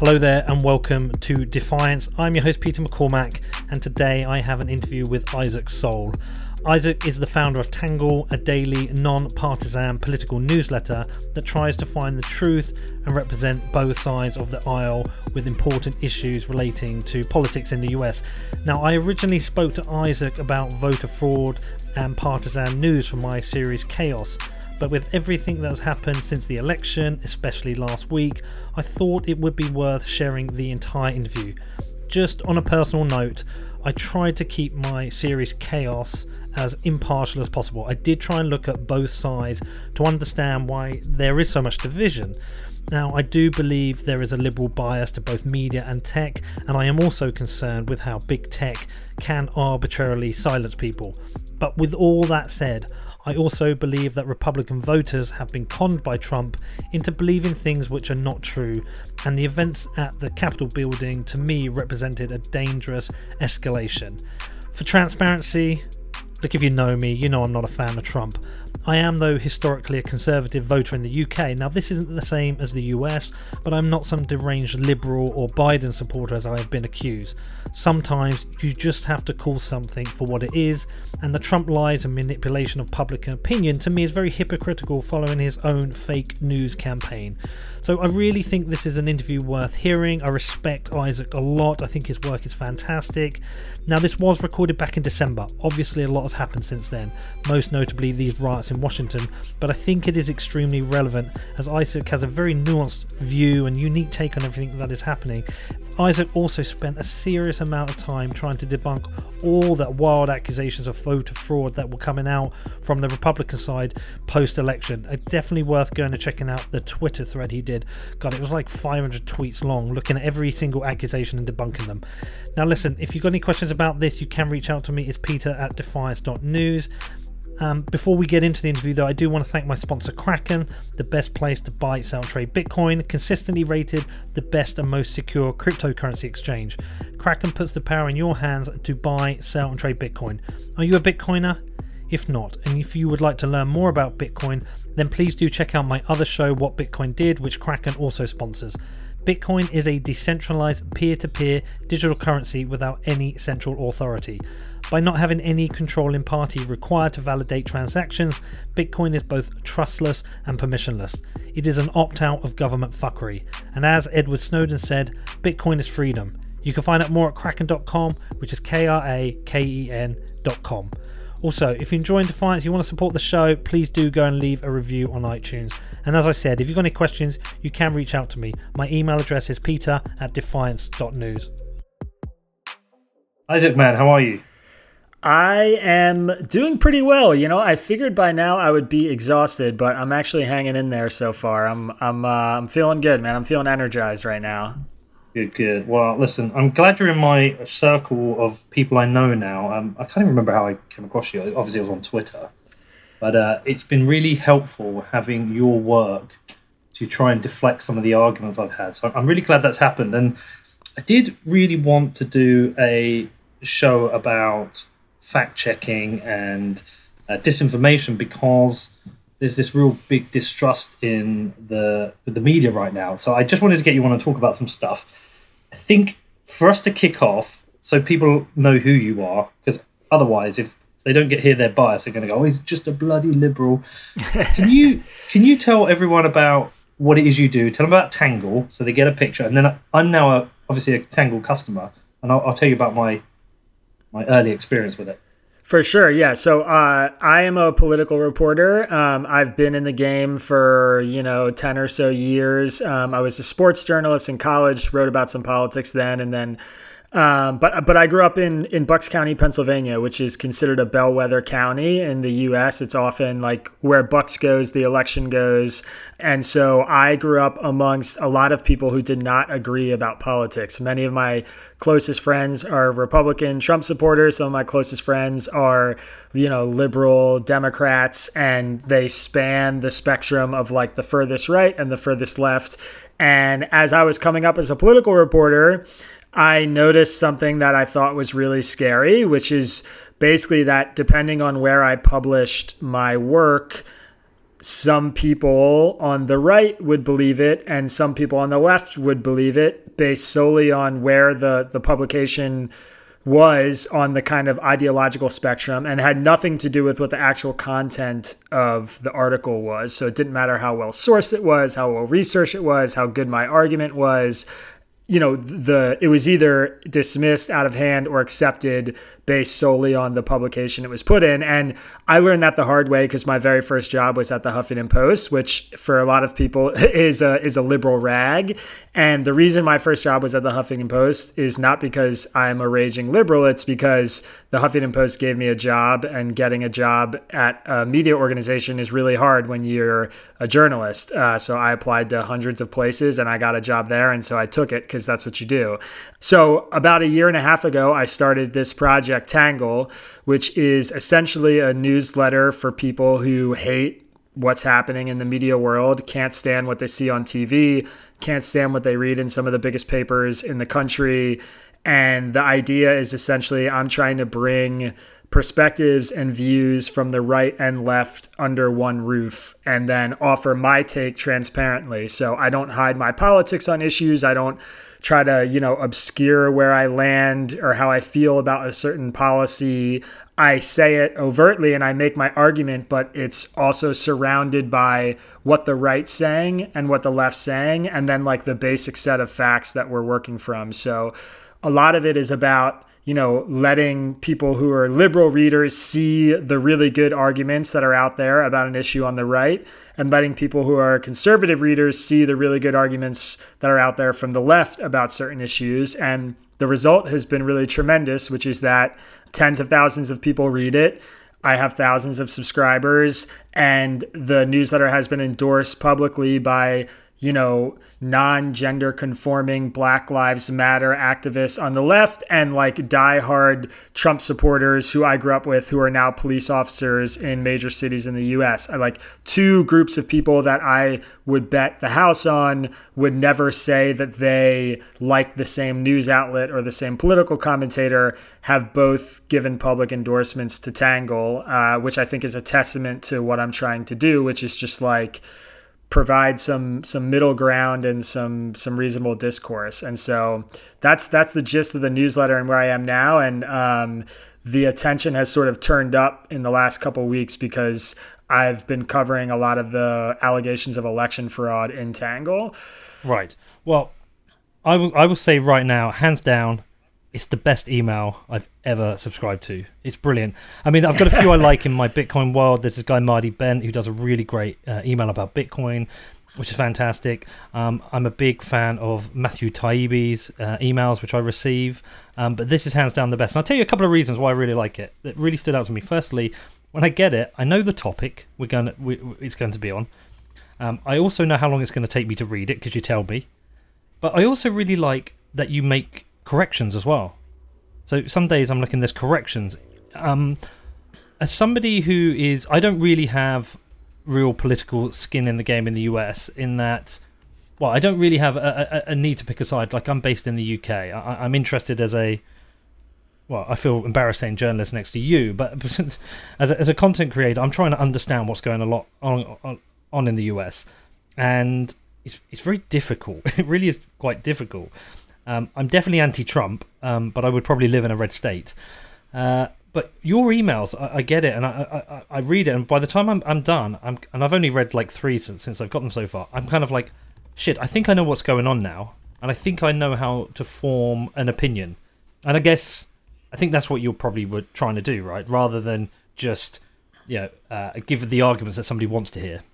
Hello there, and welcome to Defiance. I'm your host, Peter McCormack, and today I have an interview with Isaac Saul. Isaac is the founder of Tangle, a daily, non partisan political newsletter that tries to find the truth and represent both sides of the aisle with important issues relating to politics in the US. Now, I originally spoke to Isaac about voter fraud and partisan news for my series Chaos. But with everything that's happened since the election, especially last week, I thought it would be worth sharing the entire interview. Just on a personal note, I tried to keep my series Chaos as impartial as possible. I did try and look at both sides to understand why there is so much division. Now, I do believe there is a liberal bias to both media and tech, and I am also concerned with how big tech can arbitrarily silence people. But with all that said, I also believe that Republican voters have been conned by Trump into believing things which are not true, and the events at the Capitol building to me represented a dangerous escalation. For transparency, look, if you know me, you know I'm not a fan of Trump. I am, though, historically a conservative voter in the UK. Now, this isn't the same as the US, but I'm not some deranged liberal or Biden supporter as I have been accused. Sometimes you just have to call something for what it is, and the Trump lies and manipulation of public opinion to me is very hypocritical following his own fake news campaign. So I really think this is an interview worth hearing. I respect Isaac a lot. I think his work is fantastic. Now, this was recorded back in December. Obviously, a lot has happened since then, most notably these riots in Washington, but I think it is extremely relevant as Isaac has a very nuanced view and unique take on everything that is happening. Isaac also spent a serious amount of time trying to debunk all that wild accusations of voter fraud that were coming out from the Republican side post election. It's uh, definitely worth going and checking out the Twitter thread he did. God, it was like 500 tweets long, looking at every single accusation and debunking them. Now, listen, if you've got any questions about this, you can reach out to me. It's peter at defiance.news. Um, before we get into the interview, though, I do want to thank my sponsor, Kraken, the best place to buy, sell, trade Bitcoin, consistently rated the best and most secure cryptocurrency exchange. Kraken puts the power in your hands to buy, sell, and trade Bitcoin. Are you a Bitcoiner? If not, and if you would like to learn more about Bitcoin, then please do check out my other show, What Bitcoin Did, which Kraken also sponsors. Bitcoin is a decentralized peer to peer digital currency without any central authority. By not having any controlling party required to validate transactions, Bitcoin is both trustless and permissionless. It is an opt out of government fuckery. And as Edward Snowden said, Bitcoin is freedom. You can find out more at kraken.com, which is K R A K E N.com. Also, if you're enjoying Defiance, you want to support the show, please do go and leave a review on iTunes. And as I said, if you've got any questions, you can reach out to me. My email address is peter at defiance.news. Isaac, man, how are you? I am doing pretty well. You know, I figured by now I would be exhausted, but I'm actually hanging in there so far. I'm I'm uh, I'm feeling good, man. I'm feeling energized right now. Good, good. Well, listen, I'm glad you're in my circle of people I know now. Um, I can't even remember how I came across you. Obviously, I was on Twitter, but uh, it's been really helpful having your work to try and deflect some of the arguments I've had. So I'm really glad that's happened. And I did really want to do a show about fact checking and uh, disinformation because there's this real big distrust in the the media right now. So I just wanted to get you on and talk about some stuff. I think for us to kick off, so people know who you are, because otherwise, if they don't get here their bias, they're going to go, "Oh, he's just a bloody liberal." can you can you tell everyone about what it is you do? Tell them about Tangle, so they get a picture, and then I'm now a, obviously a Tangle customer, and I'll, I'll tell you about my my early experience with it. For sure, yeah. So uh, I am a political reporter. Um, I've been in the game for you know ten or so years. Um, I was a sports journalist in college, wrote about some politics then, and then um, but but I grew up in in Bucks County, Pennsylvania, which is considered a bellwether county in the U.S. It's often like where Bucks goes, the election goes, and so I grew up amongst a lot of people who did not agree about politics. Many of my closest friends are Republican Trump supporters. Some of my closest friends are you know liberal Democrats, and they span the spectrum of like the furthest right and the furthest left. And as I was coming up as a political reporter, I noticed something that I thought was really scary, which is basically that depending on where I published my work, some people on the right would believe it and some people on the left would believe it based solely on where the, the publication was on the kind of ideological spectrum and had nothing to do with what the actual content of the article was. So it didn't matter how well sourced it was, how well researched it was, how good my argument was, you know the it was either dismissed out of hand or accepted based solely on the publication it was put in. And i learned that the hard way because my very first job was at the huffington post which for a lot of people is a is a liberal rag and the reason my first job was at the huffington post is not because i'm a raging liberal it's because the huffington post gave me a job and getting a job at a media organization is really hard when you're a journalist uh, so i applied to hundreds of places and i got a job there and so i took it because because that's what you do. So, about a year and a half ago, I started this project, Tangle, which is essentially a newsletter for people who hate what's happening in the media world, can't stand what they see on TV, can't stand what they read in some of the biggest papers in the country. And the idea is essentially I'm trying to bring perspectives and views from the right and left under one roof and then offer my take transparently. So I don't hide my politics on issues. I don't try to, you know, obscure where I land or how I feel about a certain policy. I say it overtly and I make my argument, but it's also surrounded by what the right's saying and what the left's saying, and then like the basic set of facts that we're working from. So a lot of it is about you know, letting people who are liberal readers see the really good arguments that are out there about an issue on the right, and letting people who are conservative readers see the really good arguments that are out there from the left about certain issues. And the result has been really tremendous, which is that tens of thousands of people read it. I have thousands of subscribers, and the newsletter has been endorsed publicly by you know, non gender conforming Black Lives Matter activists on the left and like diehard Trump supporters who I grew up with who are now police officers in major cities in the US. I like two groups of people that I would bet the house on would never say that they like the same news outlet or the same political commentator have both given public endorsements to Tangle, uh, which I think is a testament to what I'm trying to do, which is just like, provide some some middle ground and some some reasonable discourse. And so that's that's the gist of the newsletter and where i am now. And um, the attention has sort of turned up in the last couple weeks because i've been covering a lot of the allegations of election fraud in tangle. Right. Well I will, I will say right now hands down it's the best email I've ever subscribed to. It's brilliant. I mean, I've got a few I like in my Bitcoin world. There's this guy Marty Bent who does a really great uh, email about Bitcoin, which is fantastic. Um, I'm a big fan of Matthew Taibbi's uh, emails, which I receive. Um, but this is hands down the best. And I'll tell you a couple of reasons why I really like it. That really stood out to me. Firstly, when I get it, I know the topic we're going to, we, it's going to be on. Um, I also know how long it's going to take me to read it because you tell me. But I also really like that you make corrections as well. So some days I'm looking there's corrections. Um, as somebody who is, I don't really have real political skin in the game in the US. In that, well, I don't really have a, a, a need to pick a side. Like I'm based in the UK. I, I'm interested as a well, I feel embarrassed saying journalist next to you, but as a, as a content creator, I'm trying to understand what's going a lot on, on, on in the US, and it's it's very difficult. It really is quite difficult. Um, I'm definitely anti-Trump, um, but I would probably live in a red state. Uh, but your emails, I, I get it, and I, I, I, read it, and by the time I'm, I'm done, I'm, and I've only read like three since, since I've got them so far. I'm kind of like, shit. I think I know what's going on now, and I think I know how to form an opinion. And I guess I think that's what you're probably were trying to do, right? Rather than just, you know, uh, give the arguments that somebody wants to hear.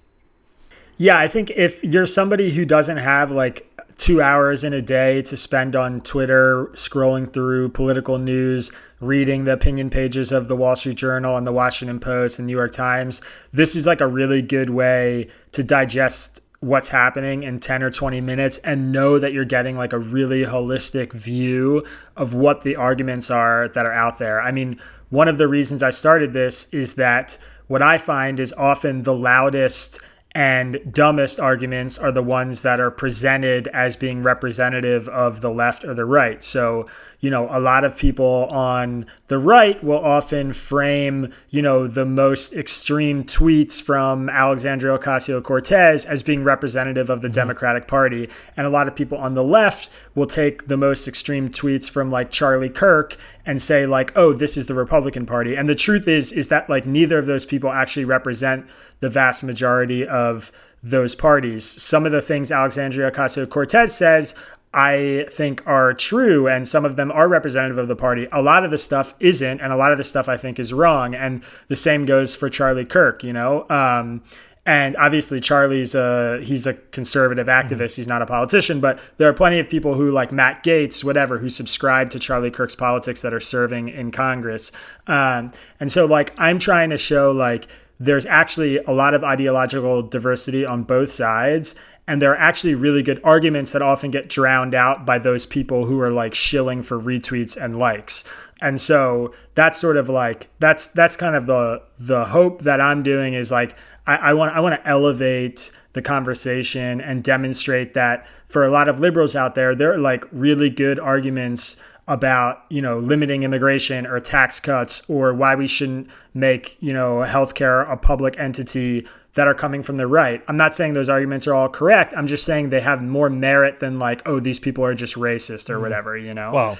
Yeah, I think if you're somebody who doesn't have like two hours in a day to spend on Twitter, scrolling through political news, reading the opinion pages of the Wall Street Journal and the Washington Post and New York Times. This is like a really good way to digest what's happening in 10 or 20 minutes and know that you're getting like a really holistic view of what the arguments are that are out there. I mean, one of the reasons I started this is that what I find is often the loudest and dumbest arguments are the ones that are presented as being representative of the left or the right. So, you know, a lot of people on the right will often frame, you know, the most extreme tweets from Alexandria Ocasio Cortez as being representative of the mm-hmm. Democratic Party. And a lot of people on the left will take the most extreme tweets from like Charlie Kirk and say, like, oh, this is the Republican Party. And the truth is, is that like neither of those people actually represent the vast majority of those parties. Some of the things Alexandria Ocasio Cortez says I think are true, and some of them are representative of the party. A lot of the stuff isn't, and a lot of the stuff I think is wrong. And the same goes for Charlie Kirk, you know. Um, and obviously, Charlie's a he's a conservative activist. Mm-hmm. He's not a politician, but there are plenty of people who, like Matt Gaetz whatever, who subscribe to Charlie Kirk's politics that are serving in Congress. Um, and so, like, I'm trying to show like there's actually a lot of ideological diversity on both sides and there are actually really good arguments that often get drowned out by those people who are like shilling for retweets and likes. And so that's sort of like that's that's kind of the the hope that i'm doing is like i, I want i want to elevate the conversation and demonstrate that for a lot of liberals out there there are like really good arguments about you know limiting immigration or tax cuts or why we shouldn't make you know healthcare a public entity that are coming from the right. I'm not saying those arguments are all correct. I'm just saying they have more merit than like oh these people are just racist or mm. whatever, you know. Well,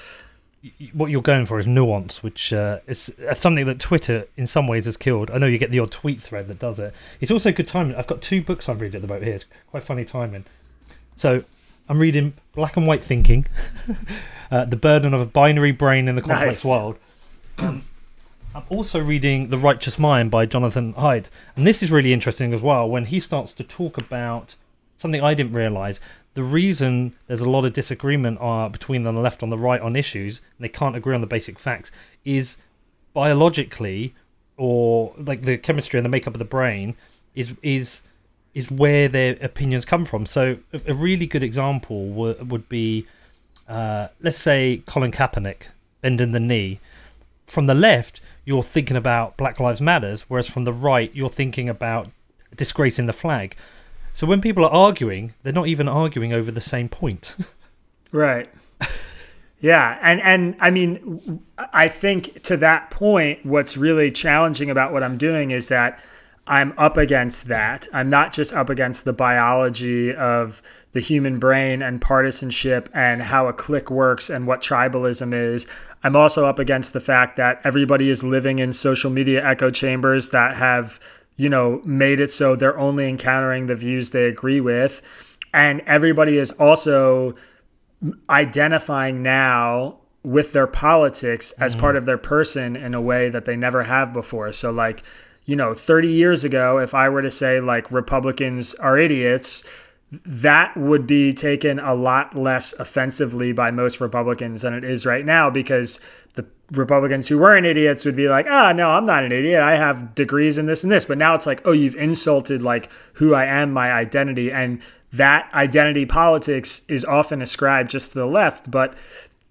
what you're going for is nuance, which uh, is uh, something that Twitter, in some ways, has killed. I know you get the odd tweet thread that does it. It's also good timing. I've got two books I'm reading at the moment here. It's quite funny timing. So I'm reading Black and White Thinking uh, The Burden of a Binary Brain in the Complex nice. World. I'm also reading The Righteous Mind by Jonathan Haidt. And this is really interesting as well when he starts to talk about something I didn't realize. The reason there's a lot of disagreement uh, between the left and the right on issues, and they can't agree on the basic facts, is biologically or like the chemistry and the makeup of the brain is is is where their opinions come from. So a, really good example w- would be uh, let's say Colin Kaepernick bending the knee. From the left, you're thinking about Black Lives Matters, whereas from the right, you're thinking about disgracing the flag. So when people are arguing, they're not even arguing over the same point. right. Yeah, and and I mean, I think to that point, what's really challenging about what I'm doing is that I'm up against that. I'm not just up against the biology of the human brain and partisanship and how a clique works and what tribalism is. I'm also up against the fact that everybody is living in social media echo chambers that have, you know, made it so they're only encountering the views they agree with. And everybody is also identifying now with their politics as mm-hmm. part of their person in a way that they never have before. So, like, you know, 30 years ago, if I were to say, like, Republicans are idiots, that would be taken a lot less offensively by most Republicans than it is right now because the Republicans who weren't idiots would be like, ah, oh, no, I'm not an idiot. I have degrees in this and this. But now it's like, oh, you've insulted like who I am, my identity. And that identity politics is often ascribed just to the left, but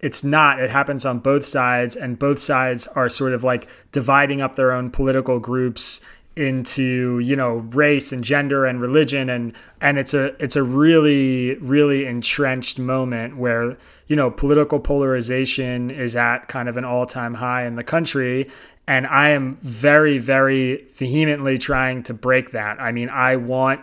it's not. It happens on both sides, and both sides are sort of like dividing up their own political groups into you know race and gender and religion and and it's a it's a really really entrenched moment where you know political polarization is at kind of an all-time high in the country and I am very very vehemently trying to break that. I mean, I want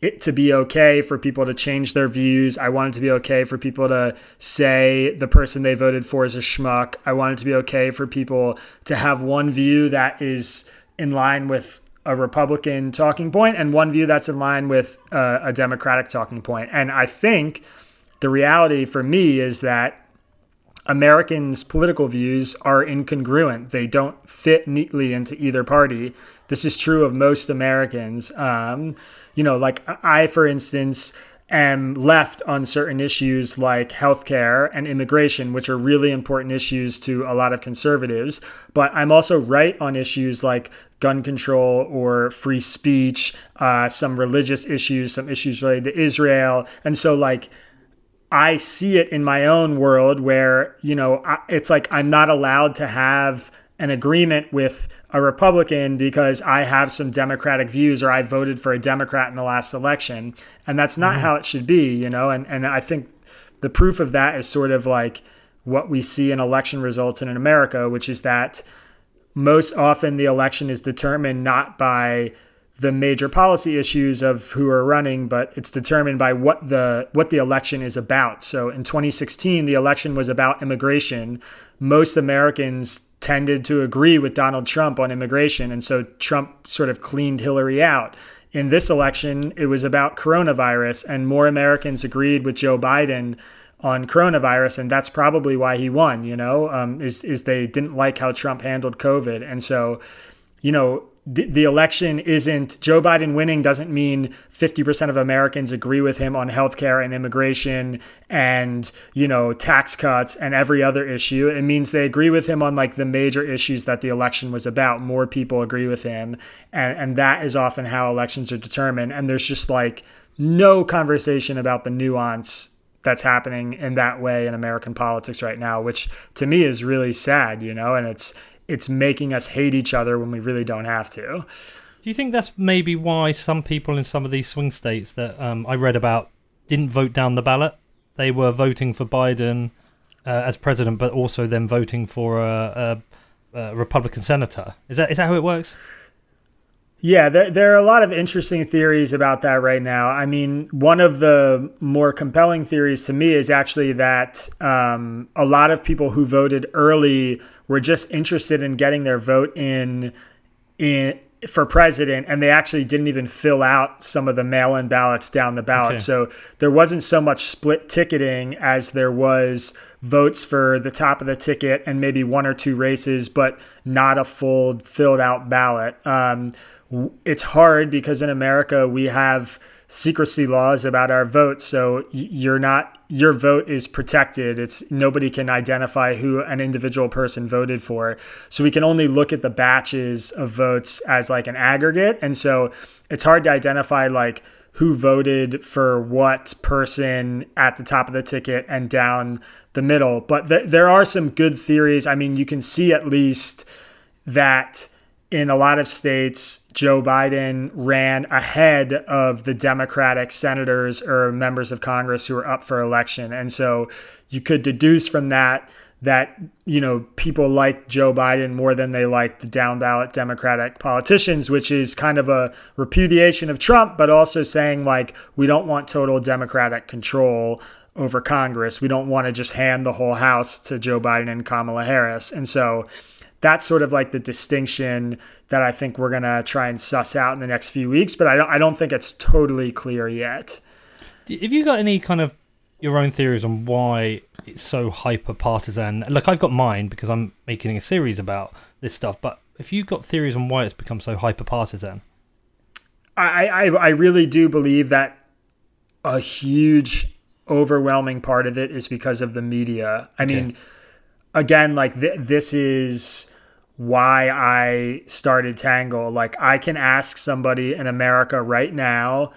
it to be okay for people to change their views. I want it to be okay for people to say the person they voted for is a schmuck. I want it to be okay for people to have one view that is in line with a Republican talking point and one view that's in line with uh, a Democratic talking point. And I think the reality for me is that Americans' political views are incongruent. They don't fit neatly into either party. This is true of most Americans. Um, you know, like I, for instance, am left on certain issues like healthcare and immigration, which are really important issues to a lot of conservatives. But I'm also right on issues like gun control or free speech, uh, some religious issues, some issues related to Israel. And so, like, I see it in my own world where, you know, it's like I'm not allowed to have an agreement with a Republican because I have some Democratic views or I voted for a Democrat in the last election. And that's not mm-hmm. how it should be, you know? And, and I think the proof of that is sort of like what we see in election results in America, which is that most often the election is determined not by the major policy issues of who are running, but it's determined by what the what the election is about. So in 2016, the election was about immigration. Most Americans tended to agree with Donald Trump on immigration, and so Trump sort of cleaned Hillary out. In this election, it was about coronavirus, and more Americans agreed with Joe Biden on coronavirus, and that's probably why he won. You know, um, is is they didn't like how Trump handled COVID, and so you know the, the election isn't Joe Biden winning doesn't mean 50% of Americans agree with him on healthcare and immigration and you know tax cuts and every other issue. It means they agree with him on like the major issues that the election was about. More people agree with him. And and that is often how elections are determined. And there's just like no conversation about the nuance that's happening in that way in American politics right now which to me is really sad you know? And it's it's making us hate each other when we really don't have to. Do you think that's maybe why some people in some of these swing states that um, I read about didn't vote down the ballot? They were voting for Biden uh, as president, but also then voting for a, a, a Republican senator. Is that is that how it works? Yeah, there, there are a lot of interesting theories about that right now. I mean, one of the more compelling theories to me is actually that um, a lot of people who voted early were just interested in getting their vote in in for president and they actually didn't even fill out some of the mail-in ballots down the ballot. Okay. So there wasn't so much split ticketing as there was votes for the top of the ticket and maybe one or two races, but not a full filled out ballot. Um, it's hard because in America we have secrecy laws about our vote. So you're not your vote is protected. It's nobody can identify who an individual person voted for. So we can only look at the batches of votes as like an aggregate. And so it's hard to identify like who voted for what person at the top of the ticket and down the middle. But th- there are some good theories. I mean you can see at least that in a lot of states, Joe Biden ran ahead of the Democratic senators or members of Congress who were up for election. And so you could deduce from that that, you know, people like Joe Biden more than they like the down ballot Democratic politicians, which is kind of a repudiation of Trump, but also saying, like, we don't want total Democratic control over Congress. We don't want to just hand the whole House to Joe Biden and Kamala Harris. And so, that's sort of like the distinction that I think we're gonna try and suss out in the next few weeks. But I don't I don't think it's totally clear yet. Have you got any kind of your own theories on why it's so hyper partisan? Look, I've got mine because I'm making a series about this stuff. But if you've got theories on why it's become so hyper partisan, I, I I really do believe that a huge overwhelming part of it is because of the media. I okay. mean again, like th- this is why I started Tangle. Like I can ask somebody in America right now,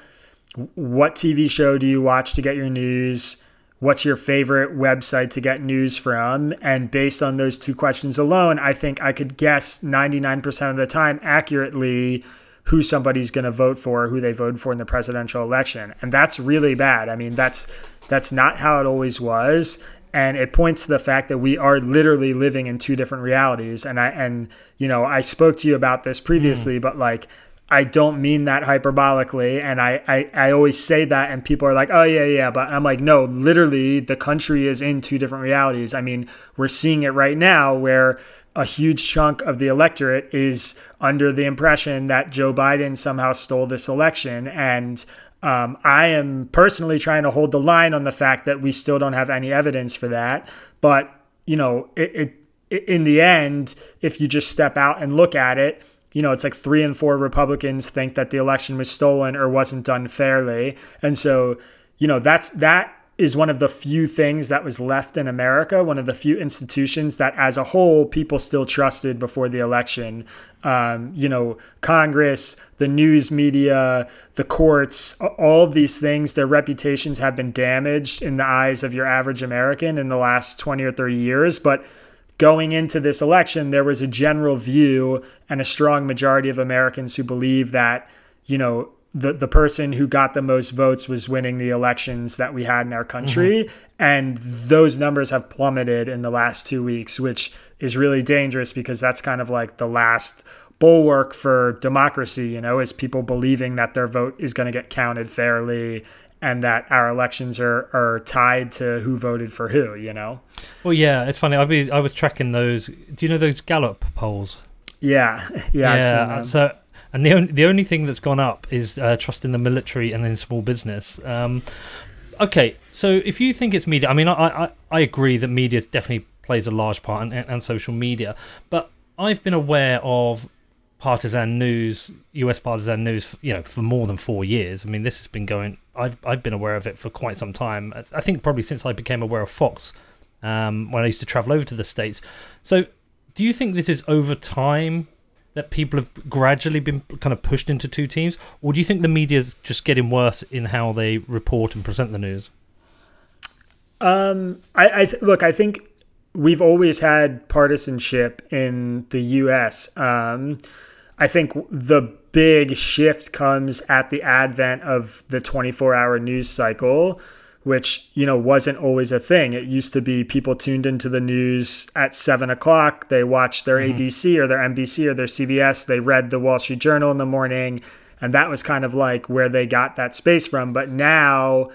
what TV show do you watch to get your news? What's your favorite website to get news from? And based on those two questions alone, I think I could guess 99% of the time accurately who somebody's going to vote for, who they voted for in the presidential election. And that's really bad. I mean, that's that's not how it always was and it points to the fact that we are literally living in two different realities and i and you know i spoke to you about this previously mm. but like i don't mean that hyperbolically and I, I i always say that and people are like oh yeah yeah but i'm like no literally the country is in two different realities i mean we're seeing it right now where a huge chunk of the electorate is under the impression that Joe Biden somehow stole this election. And um, I am personally trying to hold the line on the fact that we still don't have any evidence for that. But, you know, it, it in the end, if you just step out and look at it, you know, it's like three and four Republicans think that the election was stolen or wasn't done fairly. And so, you know, that's that is one of the few things that was left in America, one of the few institutions that, as a whole, people still trusted before the election. Um, you know, Congress, the news media, the courts, all of these things, their reputations have been damaged in the eyes of your average American in the last 20 or 30 years. But going into this election, there was a general view and a strong majority of Americans who believe that, you know, the, the person who got the most votes was winning the elections that we had in our country. Mm-hmm. And those numbers have plummeted in the last two weeks, which is really dangerous because that's kind of like the last bulwark for democracy, you know, is people believing that their vote is going to get counted fairly and that our elections are are tied to who voted for who. You know. Well, yeah, it's funny. I be I was tracking those. Do you know those Gallup polls? Yeah, yeah. yeah so, and the only the only thing that's gone up is uh, trust in the military and in small business. Um, okay, so if you think it's media, I mean, I I, I agree that media definitely plays a large part, and, and social media, but I've been aware of partisan news, US partisan news, you know, for more than four years. I mean, this has been going. I've I've been aware of it for quite some time. I think probably since I became aware of Fox, um, when I used to travel over to the states. So, do you think this is over time that people have gradually been kind of pushed into two teams, or do you think the media is just getting worse in how they report and present the news? Um, I, I th- look. I think we've always had partisanship in the U.S. Um, I think the big shift comes at the advent of the 24 hour news cycle, which, you know, wasn't always a thing. It used to be people tuned into the news at seven o'clock. They watched their mm-hmm. ABC or their NBC or their CBS. They read the Wall Street Journal in the morning. And that was kind of like where they got that space from. But now,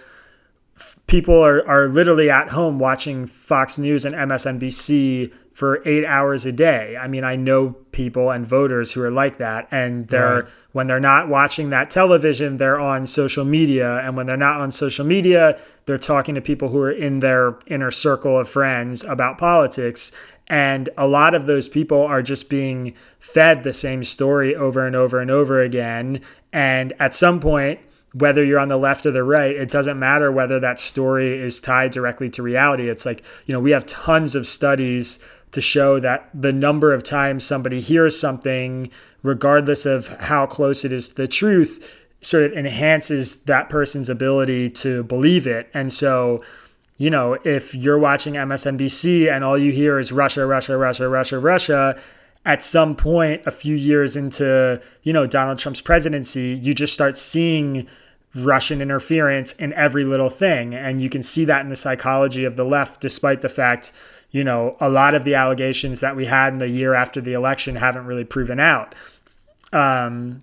people are, are literally at home watching Fox News and MSNBC for eight hours a day. I mean, I know people and voters who are like that, and they're right. when they're not watching that television, they're on social media, and when they're not on social media, they're talking to people who are in their inner circle of friends about politics. And a lot of those people are just being fed the same story over and over and over again. And at some point, whether you're on the left or the right, it doesn't matter whether that story is tied directly to reality. It's like, you know, we have tons of studies to show that the number of times somebody hears something, regardless of how close it is to the truth, sort of enhances that person's ability to believe it. And so, you know, if you're watching MSNBC and all you hear is Russia, Russia, Russia, Russia, Russia, at some point a few years into, you know, Donald Trump's presidency, you just start seeing Russian interference in every little thing. And you can see that in the psychology of the left, despite the fact you know, a lot of the allegations that we had in the year after the election haven't really proven out. Um,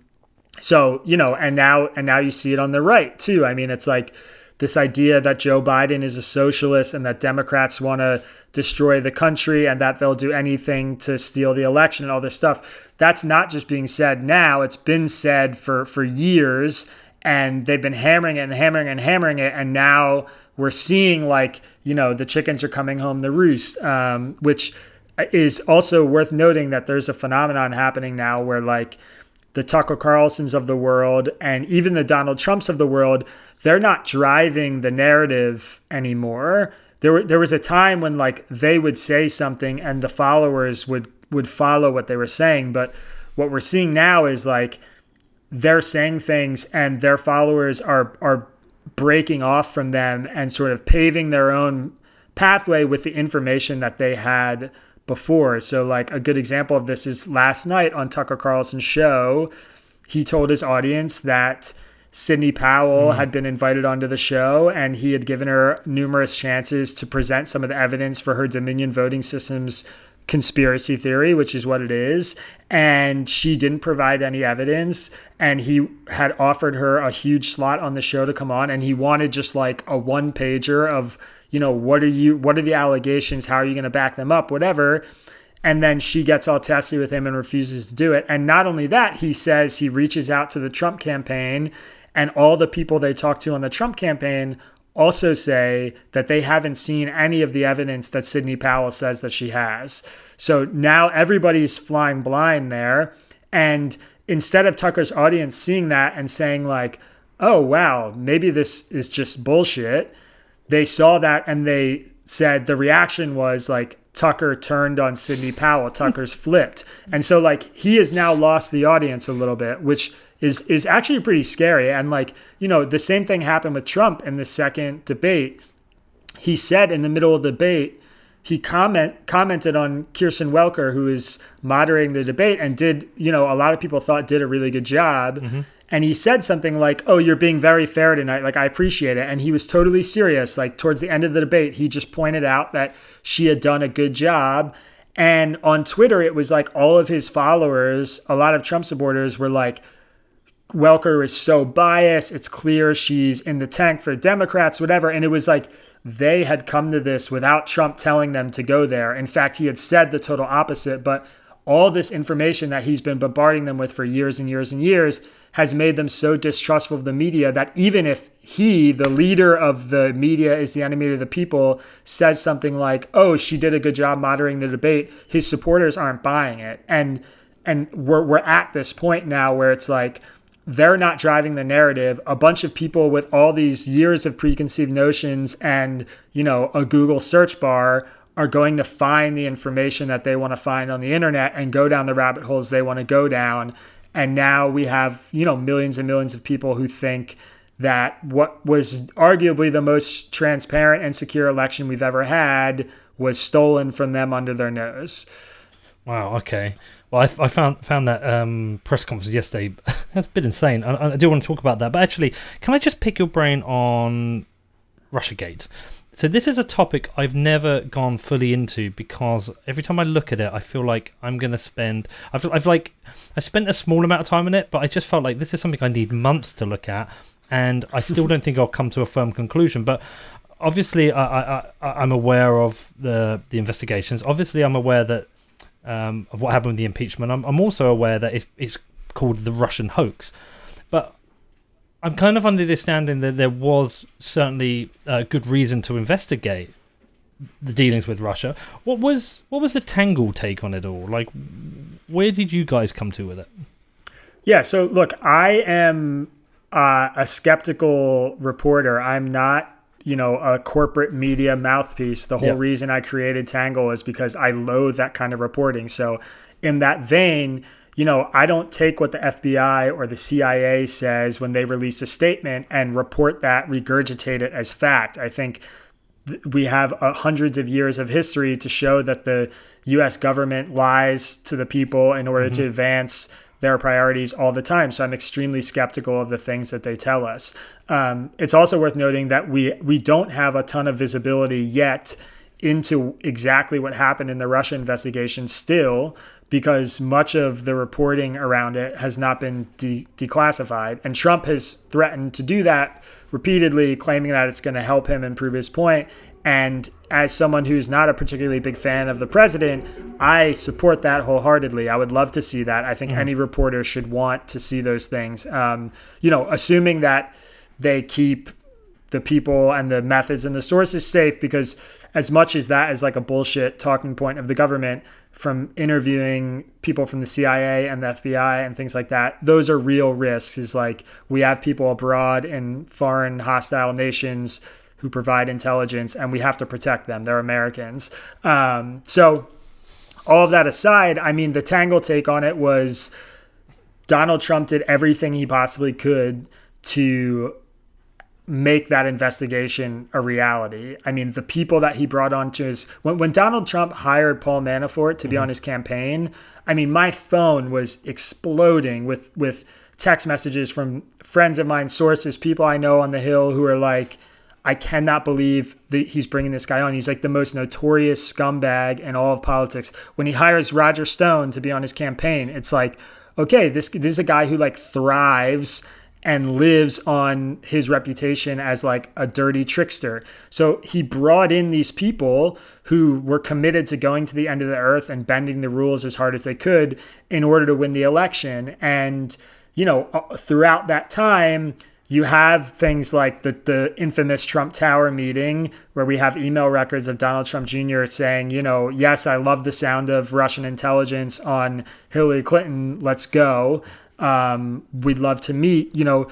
so, you know, and now and now you see it on the right too. I mean, it's like this idea that Joe Biden is a socialist and that Democrats want to destroy the country and that they'll do anything to steal the election and all this stuff. That's not just being said now, it's been said for for years and they've been hammering it and hammering and hammering it and now we're seeing like you know the chickens are coming home the roost um, which is also worth noting that there's a phenomenon happening now where like the Tucker Carlsons of the world and even the Donald Trumps of the world they're not driving the narrative anymore. There there was a time when like they would say something and the followers would would follow what they were saying. But what we're seeing now is like they're saying things and their followers are are breaking off from them and sort of paving their own pathway with the information that they had before. So, like a good example of this is last night on Tucker Carlson's show, he told his audience that Sidney Powell mm. had been invited onto the show and he had given her numerous chances to present some of the evidence for her Dominion voting systems conspiracy theory, which is what it is. And she didn't provide any evidence. And he had offered her a huge slot on the show to come on. And he wanted just like a one pager of, you know, what are you, what are the allegations? How are you going to back them up? Whatever. And then she gets all testy with him and refuses to do it. And not only that, he says he reaches out to the Trump campaign and all the people they talk to on the Trump campaign also say that they haven't seen any of the evidence that Sidney Powell says that she has. So now everybody's flying blind there. And instead of Tucker's audience seeing that and saying, like, oh, wow, maybe this is just bullshit, they saw that and they said the reaction was like, Tucker turned on Sidney Powell. Tucker's flipped. And so like he has now lost the audience a little bit, which is is actually pretty scary. And like, you know, the same thing happened with Trump in the second debate. He said in the middle of the debate, he comment commented on Kristen Welker, who is moderating the debate and did, you know, a lot of people thought did a really good job. Mm-hmm. And he said something like, "Oh, you're being very fair tonight. Like I appreciate it." And he was totally serious. Like towards the end of the debate, he just pointed out that she had done a good job. And on Twitter, it was like all of his followers, a lot of Trump supporters were like, Welker is so biased. It's clear she's in the tank for Democrats, whatever. And it was like they had come to this without Trump telling them to go there. In fact, he had said the total opposite, but all this information that he's been bombarding them with for years and years and years has made them so distrustful of the media that even if he, the leader of the media, is the enemy of the people, says something like, "Oh, she did a good job moderating the debate," his supporters aren't buying it, and and we're we're at this point now where it's like they're not driving the narrative. A bunch of people with all these years of preconceived notions and, you know, a Google search bar are going to find the information that they want to find on the internet and go down the rabbit holes they want to go down. And now we have, you know, millions and millions of people who think that what was arguably the most transparent and secure election we've ever had was stolen from them under their nose. Wow. Okay. Well, I, I found found that um, press conference yesterday. That's a bit insane. I, I do want to talk about that, but actually, can I just pick your brain on RussiaGate? So this is a topic I've never gone fully into because every time I look at it, I feel like I'm going to spend. I've, I've like I spent a small amount of time on it, but I just felt like this is something I need months to look at, and I still don't think I'll come to a firm conclusion. But obviously, I, I, I I'm aware of the the investigations. Obviously, I'm aware that um, of what happened with the impeachment. I'm, I'm also aware that it's, it's called the Russian hoax, but I'm kind of under the standing that there was certainly a good reason to investigate the dealings with Russia. What was what was the Tangle take on it all? Like, where did you guys come to with it? Yeah, so look, I am uh, a skeptical reporter. I'm not you know, a corporate media mouthpiece. The whole yep. reason I created Tangle is because I loathe that kind of reporting. So, in that vein, you know, I don't take what the FBI or the CIA says when they release a statement and report that, regurgitate it as fact. I think we have uh, hundreds of years of history to show that the US government lies to the people in order mm-hmm. to advance their priorities all the time. So I'm extremely skeptical of the things that they tell us. Um, it's also worth noting that we we don't have a ton of visibility yet into exactly what happened in the Russia investigation still because much of the reporting around it has not been de- declassified and Trump has threatened to do that repeatedly claiming that it's going to help him improve his point and as someone who's not a particularly big fan of the president, I support that wholeheartedly. I would love to see that. I think mm. any reporter should want to see those things. Um, you know, assuming that they keep the people and the methods and the sources safe, because as much as that is like a bullshit talking point of the government, from interviewing people from the CIA and the FBI and things like that, those are real risks. Is like we have people abroad in foreign hostile nations who provide intelligence, and we have to protect them. They're Americans. Um, so, all of that aside, I mean, the Tangle take on it was Donald Trump did everything he possibly could to make that investigation a reality. I mean, the people that he brought on to his when, when Donald Trump hired Paul Manafort to be mm-hmm. on his campaign, I mean, my phone was exploding with with text messages from friends of mine, sources, people I know on the Hill who are like, I cannot believe that he's bringing this guy on. He's like the most notorious scumbag in all of politics. When he hires Roger Stone to be on his campaign, it's like, okay, this this is a guy who like thrives and lives on his reputation as like a dirty trickster. So he brought in these people who were committed to going to the end of the earth and bending the rules as hard as they could in order to win the election. And you know, uh, throughout that time, you have things like the, the infamous Trump Tower meeting, where we have email records of Donald Trump Jr. saying, you know, yes, I love the sound of Russian intelligence on Hillary Clinton. Let's go. Um, we'd love to meet. You know,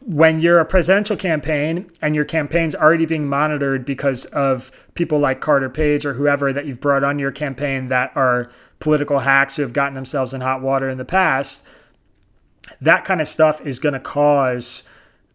when you're a presidential campaign and your campaign's already being monitored because of people like Carter Page or whoever that you've brought on your campaign that are political hacks who have gotten themselves in hot water in the past that kind of stuff is going to cause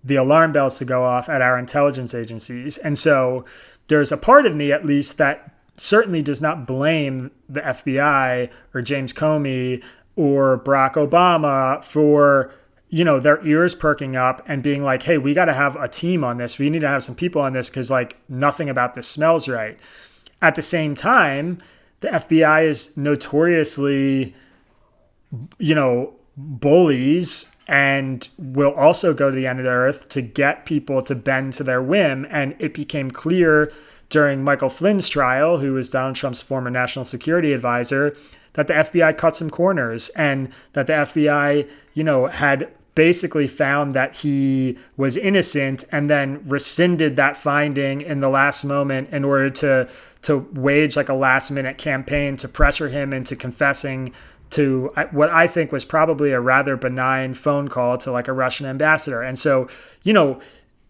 the alarm bells to go off at our intelligence agencies. And so there's a part of me, at least, that certainly does not blame the FBI or James Comey or Barack Obama for you know their ears perking up and being like hey we got to have a team on this we need to have some people on this because like nothing about this smells right at the same time the fbi is notoriously you know bullies and will also go to the end of the earth to get people to bend to their whim. And it became clear during michael flynn's trial who was donald trump's former national security advisor that the FBI cut some corners and that the FBI, you know, had basically found that he was innocent and then rescinded that finding in the last moment in order to to wage like a last minute campaign to pressure him into confessing to what I think was probably a rather benign phone call to like a Russian ambassador. And so, you know,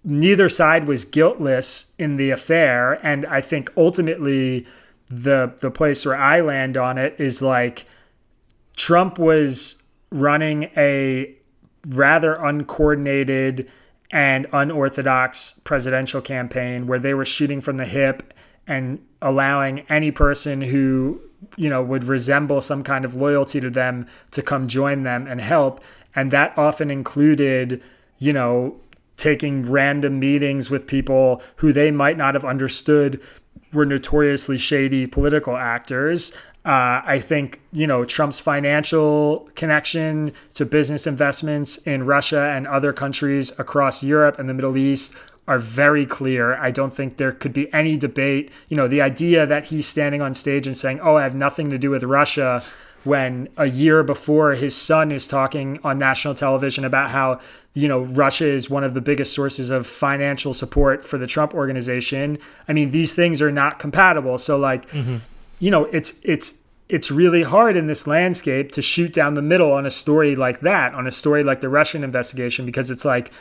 neither side was guiltless in the affair and I think ultimately the the place where I land on it is like Trump was running a rather uncoordinated and unorthodox presidential campaign where they were shooting from the hip and allowing any person who you know would resemble some kind of loyalty to them to come join them and help. And that often included you know taking random meetings with people who they might not have understood were notoriously shady political actors. Uh, I think you know Trump's financial connection to business investments in Russia and other countries across Europe and the Middle East are very clear. I don't think there could be any debate. You know, the idea that he's standing on stage and saying, "Oh, I have nothing to do with Russia," when a year before his son is talking on national television about how you know Russia is one of the biggest sources of financial support for the Trump organization. I mean, these things are not compatible. So like. Mm-hmm you know, it's it's it's really hard in this landscape to shoot down the middle on a story like that, on a story like the Russian investigation, because it's like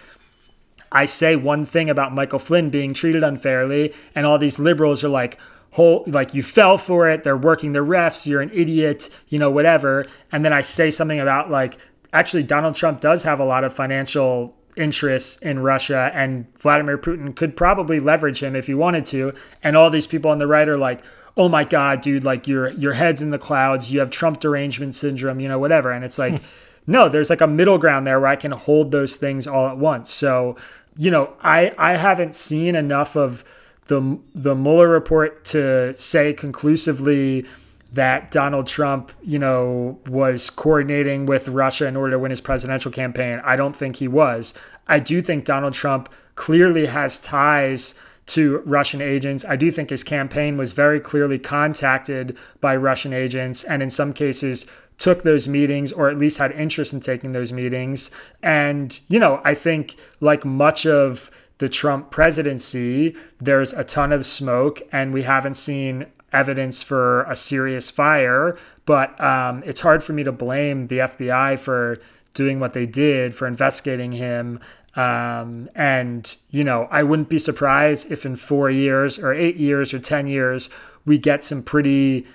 I say one thing about Michael Flynn being treated unfairly, and all these liberals are like, whole like you fell for it, they're working the refs, you're an idiot, you know, whatever. And then I say something about like actually Donald Trump does have a lot of financial interests in Russia and Vladimir Putin could probably leverage him if he wanted to. And all these people on the right are like, oh my god, dude, like your your head's in the clouds, you have Trump derangement syndrome, you know, whatever. And it's like, hmm. no, there's like a middle ground there where I can hold those things all at once. So, you know, I I haven't seen enough of the the Mueller report to say conclusively that Donald Trump, you know, was coordinating with Russia in order to win his presidential campaign. I don't think he was. I do think Donald Trump clearly has ties to Russian agents. I do think his campaign was very clearly contacted by Russian agents and in some cases took those meetings or at least had interest in taking those meetings. And, you know, I think like much of the Trump presidency, there's a ton of smoke and we haven't seen evidence for a serious fire. But um, it's hard for me to blame the FBI for doing what they did, for investigating him um, and, you know, I wouldn't be surprised if in four years or eight years or 10 years, we get some pretty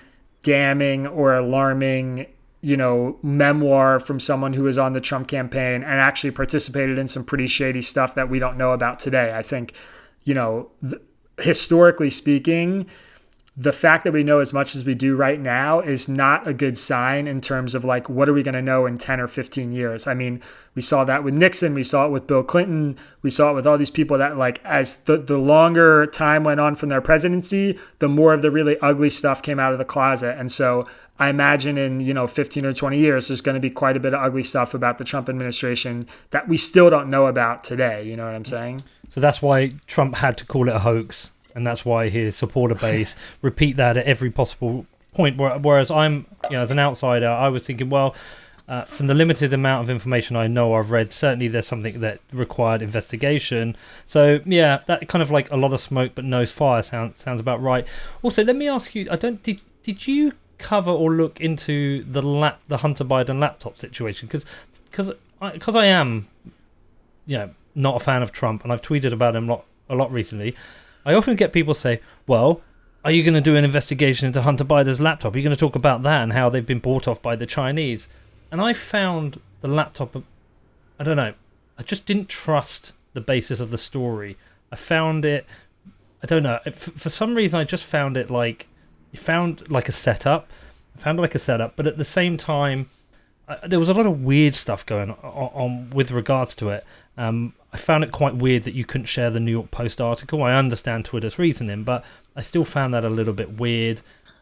damning or alarming, you know, memoir from someone who was on the Trump campaign and actually participated in some pretty shady stuff that we don't know about today. I think, you know, th- historically speaking, the fact that we know as much as we do right now is not a good sign in terms of like what are we going to know in 10 or 15 years i mean we saw that with nixon we saw it with bill clinton we saw it with all these people that like as the, the longer time went on from their presidency the more of the really ugly stuff came out of the closet and so i imagine in you know 15 or 20 years there's going to be quite a bit of ugly stuff about the trump administration that we still don't know about today you know what i'm saying so that's why trump had to call it a hoax and that's why his supporter base repeat that at every possible point. Whereas I'm, you know, as an outsider, I was thinking, well, uh, from the limited amount of information I know I've read, certainly there's something that required investigation. So yeah, that kind of like a lot of smoke but no fire sound, sounds about right. Also, let me ask you: I don't did did you cover or look into the lap the Hunter Biden laptop situation? Because because because I, I am, you know, not a fan of Trump, and I've tweeted about him a lot a lot recently. I often get people say, well, are you going to do an investigation into Hunter Biden's laptop? Are you going to talk about that and how they've been bought off by the Chinese? And I found the laptop, I don't know, I just didn't trust the basis of the story. I found it, I don't know, for some reason I just found it like it found like a setup, found like a setup, but at the same time, uh, there was a lot of weird stuff going on, on with regards to it. Um, I found it quite weird that you couldn't share the New York Post article. I understand Twitter's reasoning, but I still found that a little bit weird.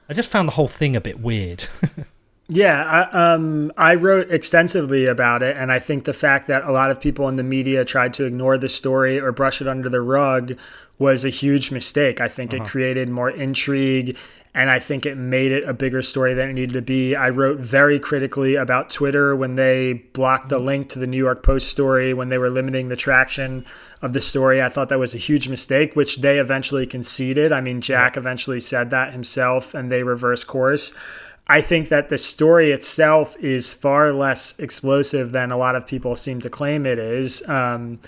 I just found the whole thing a bit weird. yeah, I, um, I wrote extensively about it, and I think the fact that a lot of people in the media tried to ignore the story or brush it under the rug was a huge mistake. I think uh-huh. it created more intrigue and I think it made it a bigger story than it needed to be. I wrote very critically about Twitter when they blocked the link to the New York Post story, when they were limiting the traction of the story. I thought that was a huge mistake, which they eventually conceded. I mean, Jack eventually said that himself, and they reversed course. I think that the story itself is far less explosive than a lot of people seem to claim it is. Um,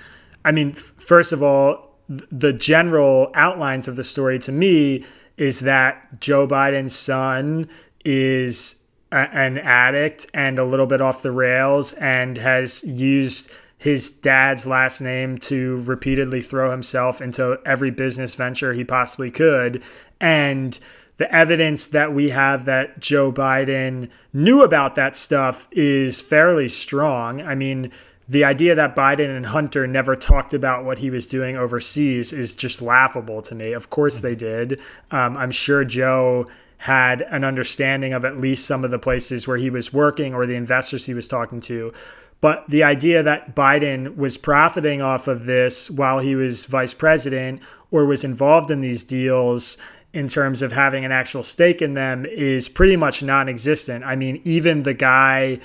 I mean, first of all, the general outlines of the story to me is that Joe Biden's son is a, an addict and a little bit off the rails and has used his dad's last name to repeatedly throw himself into every business venture he possibly could. And the evidence that we have that Joe Biden knew about that stuff is fairly strong. I mean, the idea that Biden and Hunter never talked about what he was doing overseas is just laughable to me. Of course they did. Um, I'm sure Joe had an understanding of at least some of the places where he was working or the investors he was talking to. But the idea that Biden was profiting off of this while he was vice president or was involved in these deals in terms of having an actual stake in them is pretty much non existent. I mean, even the guy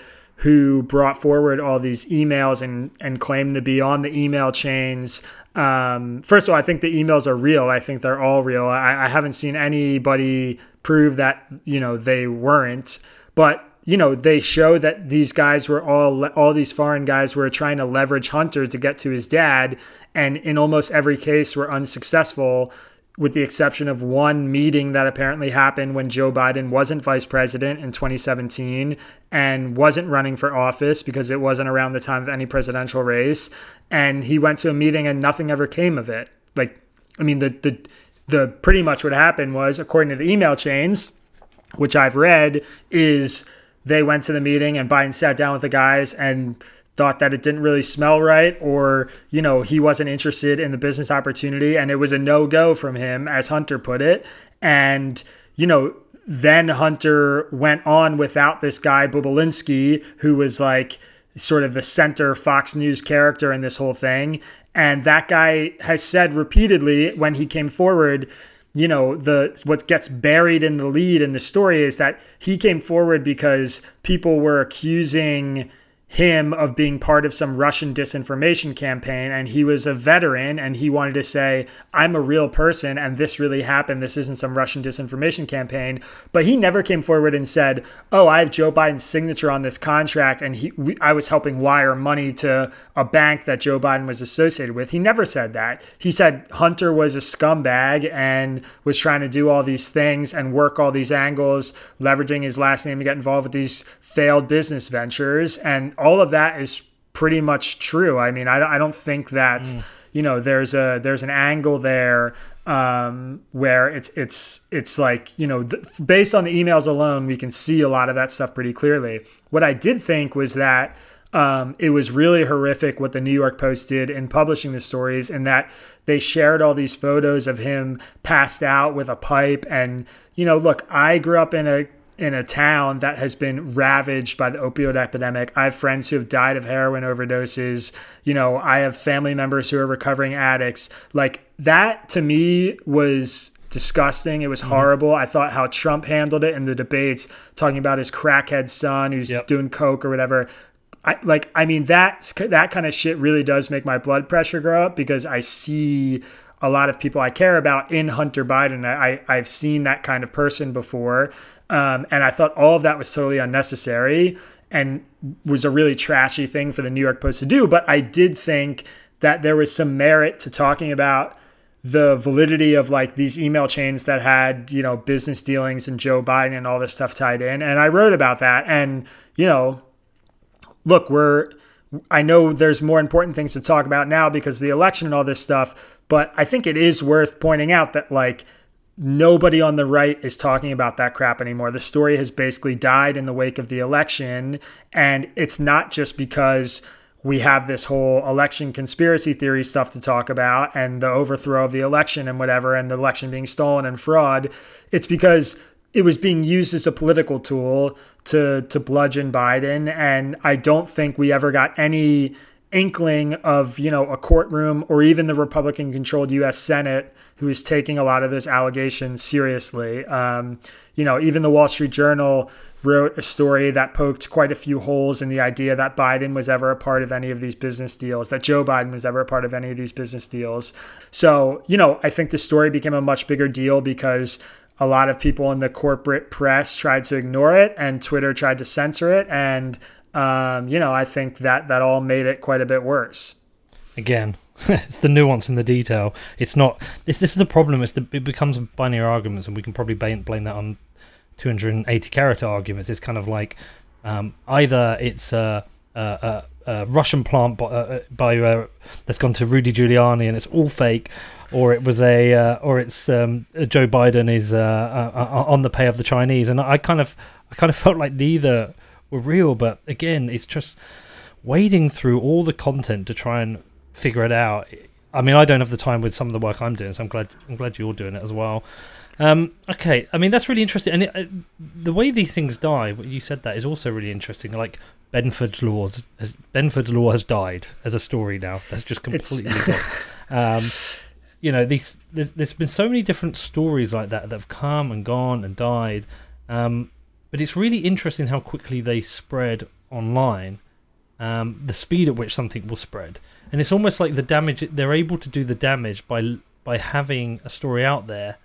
who brought forward all these emails and and claimed to be on the email chains. Um, first of all, I think the emails are real. I think they're all real. I, I haven't seen anybody prove that you know they weren't, but you know they show that these guys were all all these foreign guys were trying to leverage Hunter to get to his dad, and in almost every case were unsuccessful with the exception of one meeting that apparently happened when Joe Biden wasn't vice president in 2017 and wasn't running for office because it wasn't around the time of any presidential race. And he went to a meeting and nothing ever came of it. Like, I mean, the, the, the pretty much what happened was, according to the email chains, which I've read, is they went to the meeting and Biden sat down with the guys and thought that it didn't really smell right or you know he wasn't interested in the business opportunity and it was a no-go from him as hunter put it. And you know then hunter went on without this guy Bobulinski, who was like sort of the center fox news character in this whole thing. And that guy has said repeatedly when he came forward you know the what gets buried in the lead in the story is that he came forward because people were accusing him of being part of some Russian disinformation campaign. And he was a veteran and he wanted to say, I'm a real person and this really happened. This isn't some Russian disinformation campaign. But he never came forward and said, Oh, I have Joe Biden's signature on this contract and he, we, I was helping wire money to a bank that Joe Biden was associated with. He never said that. He said Hunter was a scumbag and was trying to do all these things and work all these angles, leveraging his last name to get involved with these failed business ventures. And all of that is pretty much true. I mean, I, I don't think that, mm. you know, there's a, there's an angle there um, where it's, it's, it's like, you know, th- based on the emails alone, we can see a lot of that stuff pretty clearly. What I did think was that, um, it was really horrific what the New York Post did in publishing the stories, and that they shared all these photos of him passed out with a pipe. And, you know, look, I grew up in a in a town that has been ravaged by the opioid epidemic. I have friends who have died of heroin overdoses. You know, I have family members who are recovering addicts. Like that to me was disgusting. It was mm-hmm. horrible. I thought how Trump handled it in the debates, talking about his crackhead son who's yep. doing coke or whatever. I like I mean that that kind of shit really does make my blood pressure go up because I see a lot of people I care about in Hunter Biden. I, I've seen that kind of person before. Um, and I thought all of that was totally unnecessary and was a really trashy thing for the New York Post to do. But I did think that there was some merit to talking about the validity of like these email chains that had, you know, business dealings and Joe Biden and all this stuff tied in. And I wrote about that. And, you know, look, we're, I know there's more important things to talk about now because of the election and all this stuff, but I think it is worth pointing out that like nobody on the right is talking about that crap anymore. The story has basically died in the wake of the election. And it's not just because we have this whole election conspiracy theory stuff to talk about and the overthrow of the election and whatever, and the election being stolen and fraud. It's because it was being used as a political tool to to bludgeon Biden. And I don't think we ever got any inkling of you know a courtroom or even the Republican controlled U.S. Senate who is taking a lot of those allegations seriously. Um, you know, even the Wall Street Journal wrote a story that poked quite a few holes in the idea that Biden was ever a part of any of these business deals, that Joe Biden was ever a part of any of these business deals. So, you know, I think the story became a much bigger deal because a lot of people in the corporate press tried to ignore it and Twitter tried to censor it. And, um, you know, I think that that all made it quite a bit worse. Again, it's the nuance and the detail. It's not. This this is the problem. It's the, it becomes binary arguments, and we can probably blame, blame that on 280 character arguments. It's kind of like um, either it's a, a, a, a Russian plant by, uh, by uh, that's gone to Rudy Giuliani and it's all fake, or it was a uh, or it's um, Joe Biden is uh, uh, uh, on the pay of the Chinese. And I kind of I kind of felt like neither were real. But again, it's just wading through all the content to try and figure it out. I mean, I don't have the time with some of the work I'm doing, so I'm glad I'm glad you're doing it as well. Um, okay, I mean that's really interesting, and it, uh, the way these things die, you said that is also really interesting. Like Benford's law, has, Benford's law has died as a story now. That's just completely gone. Um, you know, these there's, there's been so many different stories like that that have come and gone and died, um, but it's really interesting how quickly they spread online. Um, the speed at which something will spread, and it's almost like the damage they're able to do the damage by by having a story out there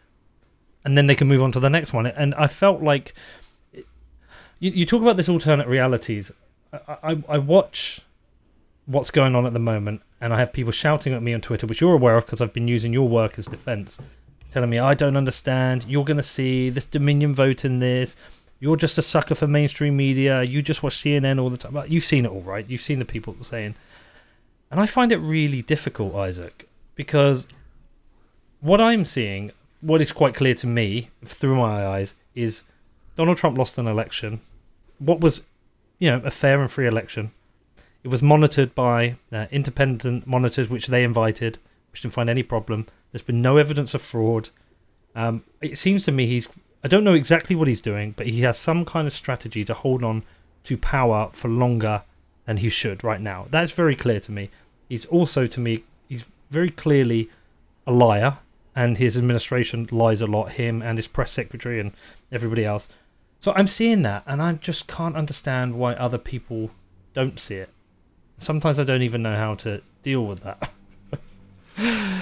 and then they can move on to the next one. And I felt like you, you talk about this alternate realities. I, I, I watch what's going on at the moment, and I have people shouting at me on Twitter, which you're aware of because I've been using your work as defense, telling me I don't understand. You're going to see this Dominion vote in this. You're just a sucker for mainstream media. You just watch CNN all the time. You've seen it all, right? You've seen the people saying. And I find it really difficult, Isaac, because what I'm seeing what is quite clear to me through my eyes is Donald Trump lost an election. What was, you know, a fair and free election. It was monitored by uh, independent monitors, which they invited, which didn't find any problem. There's been no evidence of fraud. Um, it seems to me he's. I don't know exactly what he's doing, but he has some kind of strategy to hold on to power for longer than he should right now. That's very clear to me. He's also, to me, he's very clearly a liar and his administration lies a lot, him and his press secretary and everybody else. So I'm seeing that, and I just can't understand why other people don't see it. Sometimes I don't even know how to deal with that.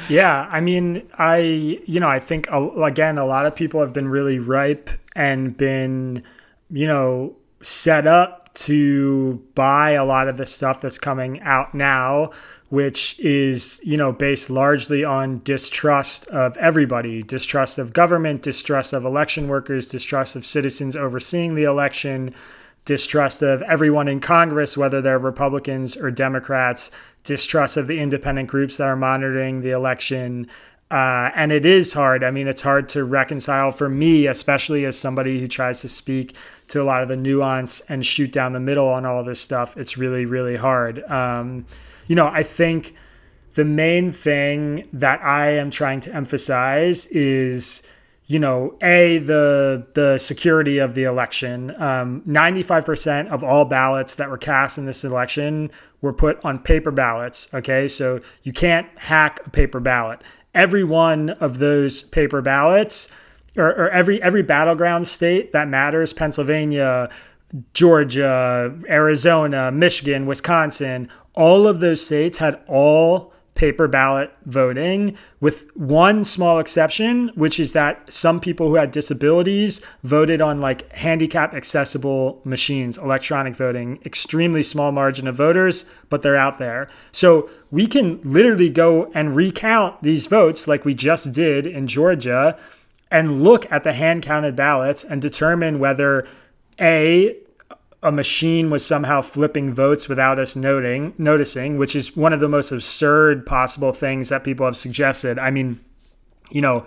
yeah, I mean, I you know, I think again, a lot of people have been really ripe and been, you know, set up to buy a lot of the stuff that's coming out now which is you know based largely on distrust of everybody distrust of government distrust of election workers distrust of citizens overseeing the election distrust of everyone in congress whether they're republicans or democrats distrust of the independent groups that are monitoring the election uh, and it is hard. I mean, it's hard to reconcile for me, especially as somebody who tries to speak to a lot of the nuance and shoot down the middle on all this stuff. It's really, really hard. Um, you know, I think the main thing that I am trying to emphasize is you know, a the the security of the election. Um, Ninety five percent of all ballots that were cast in this election were put on paper ballots. Okay, so you can't hack a paper ballot. Every one of those paper ballots, or, or every every battleground state that matters, Pennsylvania, Georgia, Arizona, Michigan, Wisconsin, all of those states had all paper ballot voting, with one small exception, which is that some people who had disabilities voted on like handicap accessible machines, electronic voting, extremely small margin of voters, but they're out there. So we can literally go and recount these votes like we just did in Georgia and look at the hand counted ballots and determine whether A, a machine was somehow flipping votes without us noting noticing, which is one of the most absurd possible things that people have suggested. I mean, you know,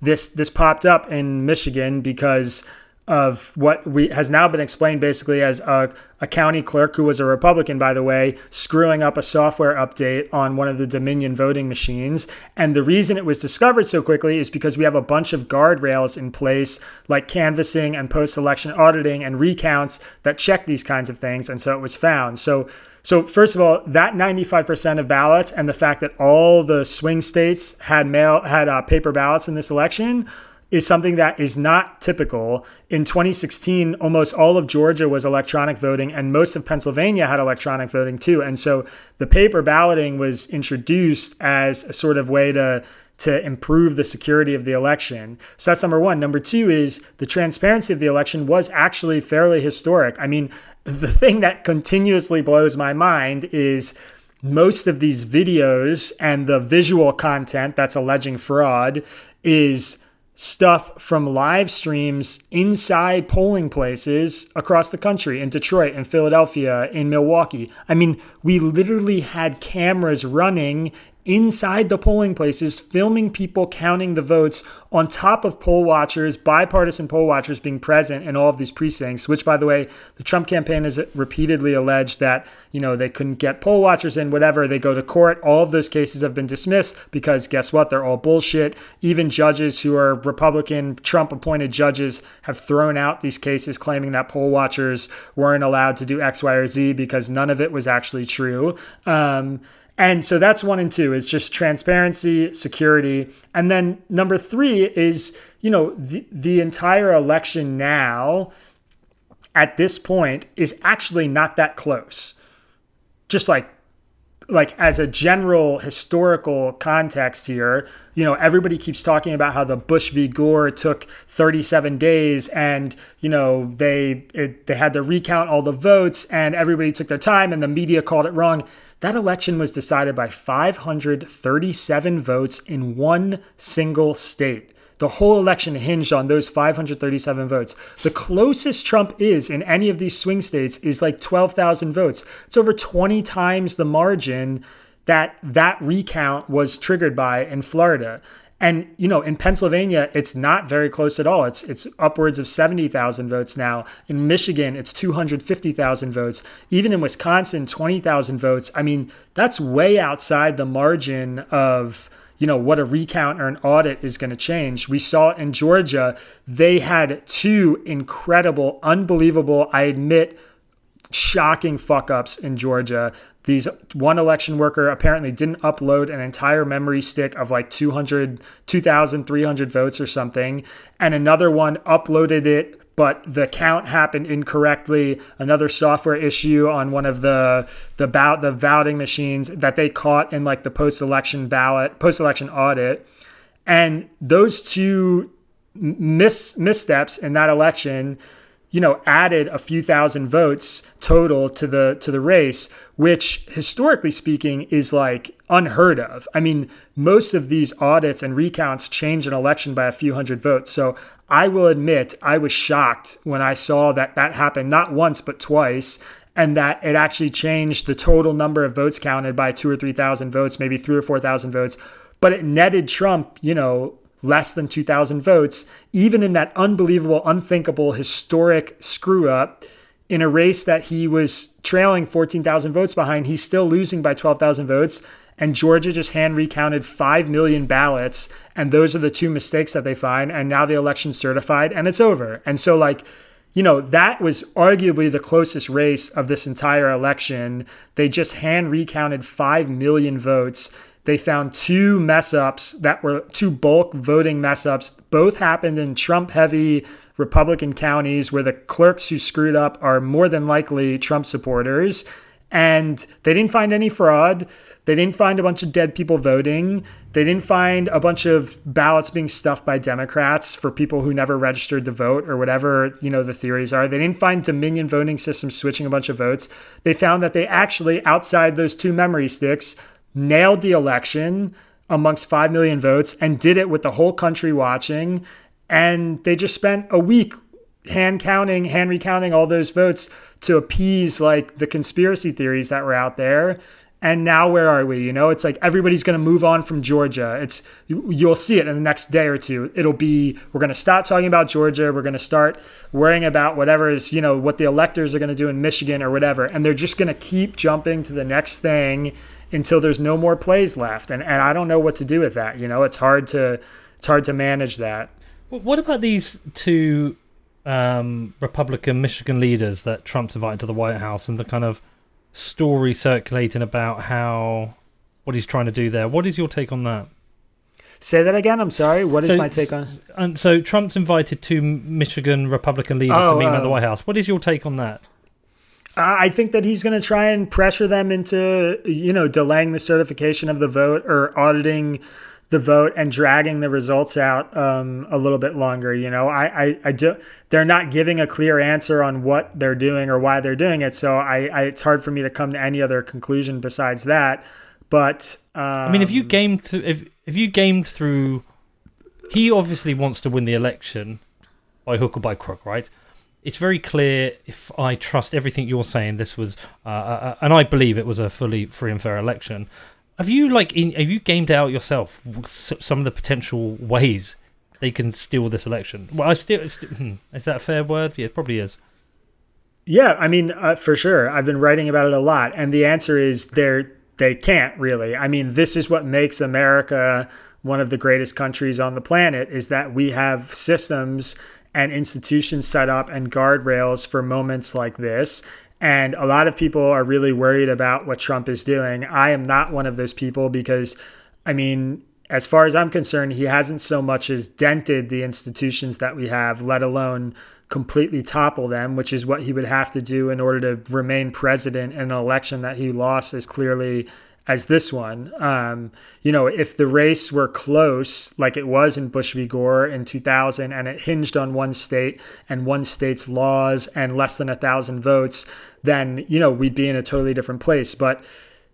this this popped up in Michigan because of what we has now been explained basically as a, a county clerk who was a Republican, by the way, screwing up a software update on one of the Dominion voting machines. And the reason it was discovered so quickly is because we have a bunch of guardrails in place, like canvassing and post election auditing and recounts that check these kinds of things. And so it was found. So so first of all, that 95% of ballots and the fact that all the swing states had mail had uh, paper ballots in this election is something that is not typical. In 2016, almost all of Georgia was electronic voting, and most of Pennsylvania had electronic voting too. And so the paper balloting was introduced as a sort of way to to improve the security of the election. So that's number one. Number two is the transparency of the election was actually fairly historic. I mean, the thing that continuously blows my mind is most of these videos and the visual content that's alleging fraud is stuff from live streams inside polling places across the country in Detroit in Philadelphia in Milwaukee. I mean, we literally had cameras running inside the polling places, filming people counting the votes on top of poll watchers, bipartisan poll watchers being present in all of these precincts, which, by the way, the Trump campaign has repeatedly alleged that, you know, they couldn't get poll watchers in, whatever. They go to court. All of those cases have been dismissed because guess what? They're all bullshit. Even judges who are Republican, Trump appointed judges have thrown out these cases claiming that poll watchers weren't allowed to do X, Y, or Z because none of it was actually true. Um, and so that's one and two is just transparency, security. And then number three is, you know, the, the entire election now at this point is actually not that close. Just like like as a general historical context here, you know, everybody keeps talking about how the Bush v. Gore took 37 days, and you know they it, they had to recount all the votes, and everybody took their time, and the media called it wrong. That election was decided by 537 votes in one single state. The whole election hinged on those 537 votes. The closest Trump is in any of these swing states is like 12,000 votes. It's over 20 times the margin that that recount was triggered by in Florida. And you know, in Pennsylvania, it's not very close at all. It's it's upwards of 70,000 votes now. In Michigan, it's 250,000 votes. Even in Wisconsin, 20,000 votes. I mean, that's way outside the margin of you know what a recount or an audit is going to change. We saw in Georgia, they had two incredible, unbelievable, I admit, shocking fuck ups in Georgia these one election worker apparently didn't upload an entire memory stick of like 200 2300 votes or something and another one uploaded it but the count happened incorrectly. Another software issue on one of the the bout the voting machines that they caught in like the post-election ballot post-election audit. And those two miss missteps in that election you know added a few thousand votes total to the to the race which historically speaking is like unheard of. I mean most of these audits and recounts change an election by a few hundred votes. So i will admit i was shocked when i saw that that happened not once but twice and that it actually changed the total number of votes counted by two or three thousand votes maybe three or four thousand votes. But it netted trump you know less than 2,000 votes, even in that unbelievable, unthinkable, historic screw up in a race that he was trailing 14,000 votes behind. He's still losing by 12,000 votes. And Georgia just hand recounted 5 million ballots. And those are the two mistakes that they find. And now the election's certified and it's over. And so, like, you know, that was arguably the closest race of this entire election. They just hand recounted 5 million votes they found two mess ups that were two bulk voting mess ups. Both happened in Trump heavy Republican counties where the clerks who screwed up are more than likely Trump supporters. And they didn't find any fraud. They didn't find a bunch of dead people voting. They didn't find a bunch of ballots being stuffed by Democrats for people who never registered to vote or whatever, you know, the theories are. They didn't find Dominion voting systems switching a bunch of votes. They found that they actually, outside those two memory sticks, nailed the election amongst 5 million votes and did it with the whole country watching. And they just spent a week hand counting, hand recounting all those votes to appease like the conspiracy theories that were out there. And now where are we? You know, it's like everybody's going to move on from Georgia. It's you'll see it in the next day or two. It'll be we're going to stop talking about Georgia. We're going to start worrying about whatever is, you know, what the electors are going to do in Michigan or whatever. And they're just going to keep jumping to the next thing until there's no more plays left. And and I don't know what to do with that. You know, it's hard to it's hard to manage that. What about these two um, Republican Michigan leaders that Trump's invited to the White House and the kind of story circulating about how what he's trying to do there? What is your take on that? Say that again. I'm sorry. What is so, my take on? And so Trump's invited two Michigan Republican leaders oh, to meet uh, at the White House. What is your take on that? I think that he's going to try and pressure them into, you know, delaying the certification of the vote or auditing the vote and dragging the results out um, a little bit longer. You know, I, I, I do. They're not giving a clear answer on what they're doing or why they're doing it. So I, I it's hard for me to come to any other conclusion besides that. But um, I mean, if you gamed through, if if you gamed through, he obviously wants to win the election by hook or by crook, right? It's very clear. If I trust everything you're saying, this was, uh, uh, uh and I believe it was a fully free and fair election. Have you like in, have you gamed out yourself some of the potential ways they can steal this election? Well, I still, hmm, is that a fair word? Yeah, it probably is. Yeah, I mean, uh, for sure. I've been writing about it a lot, and the answer is they're they can't really. I mean, this is what makes America one of the greatest countries on the planet is that we have systems and institutions set up and guardrails for moments like this and a lot of people are really worried about what Trump is doing. I am not one of those people because, I mean, as far as I'm concerned, he hasn't so much as dented the institutions that we have, let alone completely topple them, which is what he would have to do in order to remain president in an election that he lost as clearly as this one. Um, you know, if the race were close, like it was in Bush v. Gore in 2000, and it hinged on one state and one state's laws and less than a thousand votes, then you know we'd be in a totally different place. But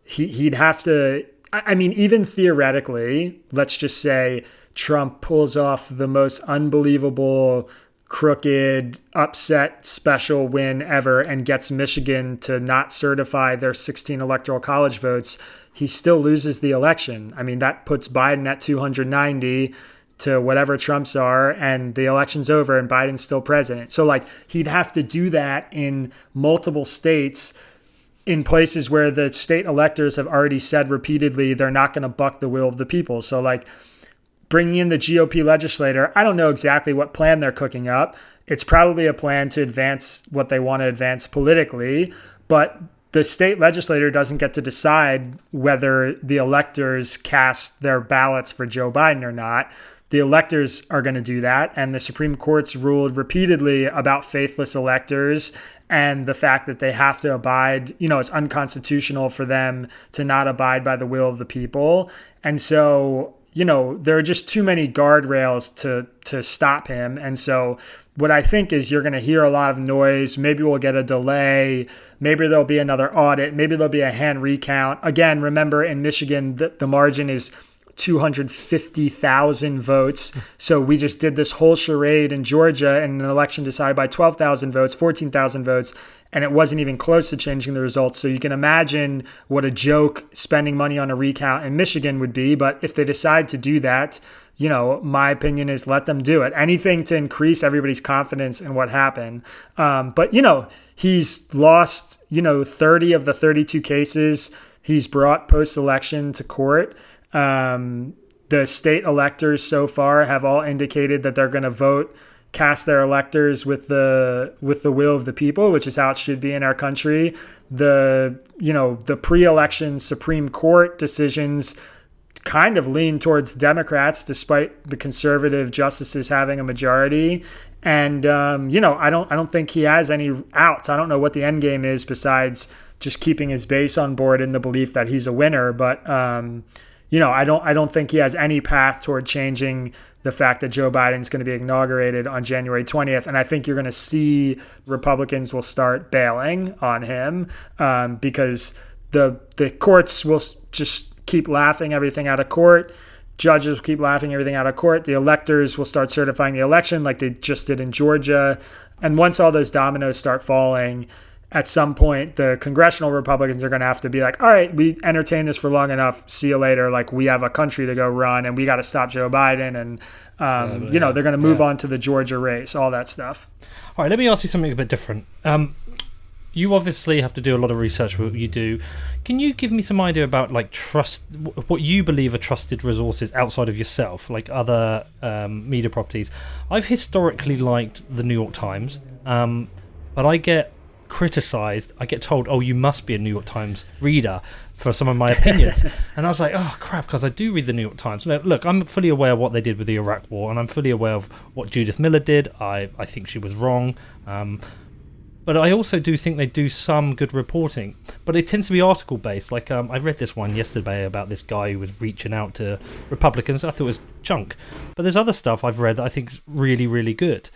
he he'd have to. I mean, even theoretically, let's just say Trump pulls off the most unbelievable crooked, upset special win ever and gets Michigan to not certify their 16 electoral college votes, he still loses the election. I mean, that puts Biden at 290 to whatever Trump's are, and the election's over and Biden's still president. So, like, he'd have to do that in multiple states. In places where the state electors have already said repeatedly they're not going to buck the will of the people. So, like, bringing in the GOP legislator, I don't know exactly what plan they're cooking up. It's probably a plan to advance what they want to advance politically, but the state legislator doesn't get to decide whether the electors cast their ballots for Joe Biden or not. The electors are going to do that. And the Supreme Court's ruled repeatedly about faithless electors and the fact that they have to abide, you know, it's unconstitutional for them to not abide by the will of the people. And so you know, there are just too many guardrails to to stop him. And so what I think is you're going to hear a lot of noise. Maybe we'll get a delay. Maybe there'll be another audit. Maybe there'll be a hand recount. Again, remember in Michigan, the, the margin is 250,000 votes. So we just did this whole charade in Georgia in an election decided by 12,000 votes, 14,000 votes and it wasn't even close to changing the results. So you can imagine what a joke spending money on a recount in Michigan would be. But if they decide to do that, you know, my opinion is let them do it. Anything to increase everybody's confidence in what happened. Um, but, you know, he's lost, you know, 30 of the 32 cases he's brought post election to court. Um, the state electors so far have all indicated that they're going to vote cast their electors with the with the will of the people, which is how it should be in our country. The you know the pre-election Supreme Court decisions kind of lean towards Democrats, despite the conservative justices having a majority. And um, you know, I don't I don't think he has any outs. I don't know what the end game is besides just keeping his base on board in the belief that he's a winner. But um, you know, I don't I don't think he has any path toward changing the fact that Joe Biden is going to be inaugurated on January 20th. And I think you're going to see Republicans will start bailing on him um, because the the courts will just keep laughing everything out of court. Judges will keep laughing everything out of court. The electors will start certifying the election like they just did in Georgia. And once all those dominoes start falling, at some point the congressional Republicans are going to have to be like, all right, we entertained this for long enough. See you later. Like we have a country to go run, and we got to stop Joe Biden, and um, yeah, you know they're going to move yeah. on to the Georgia race, all that stuff. All right, let me ask you something a bit different. Um, you obviously have to do a lot of research what you do can you give me some idea about like trust what you believe are trusted resources outside of yourself like other um, media properties i've historically liked the new york times um, but i get criticized i get told oh you must be a new york times reader for some of my opinions and i was like oh crap because i do read the new york times look i'm fully aware of what they did with the iraq war and i'm fully aware of what judith miller did i, I think she was wrong um, but I also do think they do some good reporting. But it tends to be article based. Like um, I read this one yesterday about this guy who was reaching out to Republicans. I thought it was junk. But there's other stuff I've read that I think is really, really good.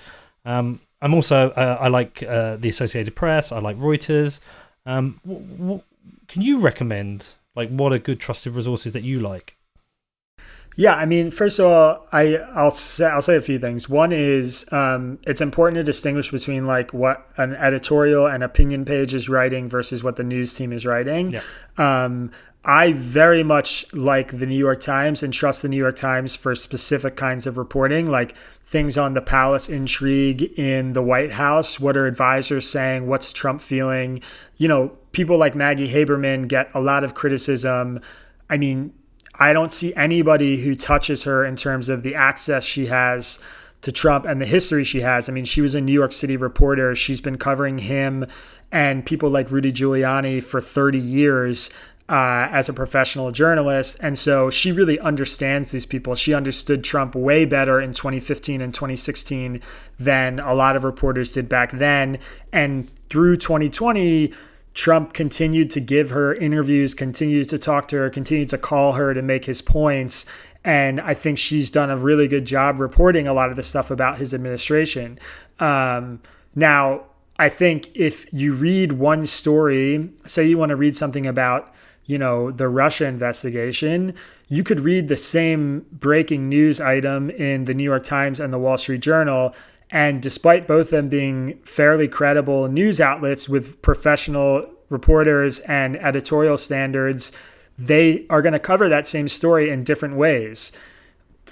Um, I'm also uh, I like uh, the Associated Press. I like Reuters. Um, w- w- can you recommend like what are good trusted resources that you like? Yeah, I mean, first of all, I I'll say I'll say a few things. One is um, it's important to distinguish between like what an editorial and opinion page is writing versus what the news team is writing. Yeah. Um, I very much like the New York Times and trust the New York Times for specific kinds of reporting, like things on the palace intrigue in the White House. What are advisors saying? What's Trump feeling? You know, people like Maggie Haberman get a lot of criticism. I mean, I don't see anybody who touches her in terms of the access she has to Trump and the history she has. I mean, she was a New York City reporter. She's been covering him and people like Rudy Giuliani for 30 years. Uh, as a professional journalist. And so she really understands these people. She understood Trump way better in 2015 and 2016 than a lot of reporters did back then. And through 2020, Trump continued to give her interviews, continued to talk to her, continued to call her to make his points. And I think she's done a really good job reporting a lot of the stuff about his administration. Um, now, I think if you read one story, say you want to read something about, you know, the Russia investigation, you could read the same breaking news item in the New York Times and the Wall Street Journal and despite both them being fairly credible news outlets with professional reporters and editorial standards, they are going to cover that same story in different ways.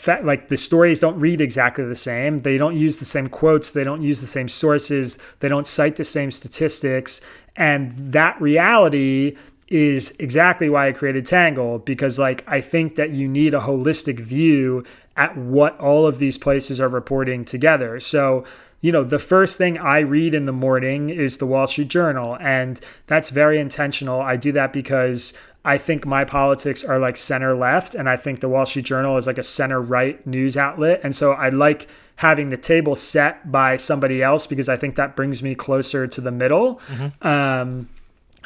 Like the stories don't read exactly the same. They don't use the same quotes. They don't use the same sources. They don't cite the same statistics. And that reality is exactly why I created Tangle because like I think that you need a holistic view at what all of these places are reporting together. So, you know, the first thing I read in the morning is the Wall Street Journal and that's very intentional. I do that because I think my politics are like center left and I think the Wall Street Journal is like a center right news outlet and so I like having the table set by somebody else because I think that brings me closer to the middle. Mm-hmm. Um,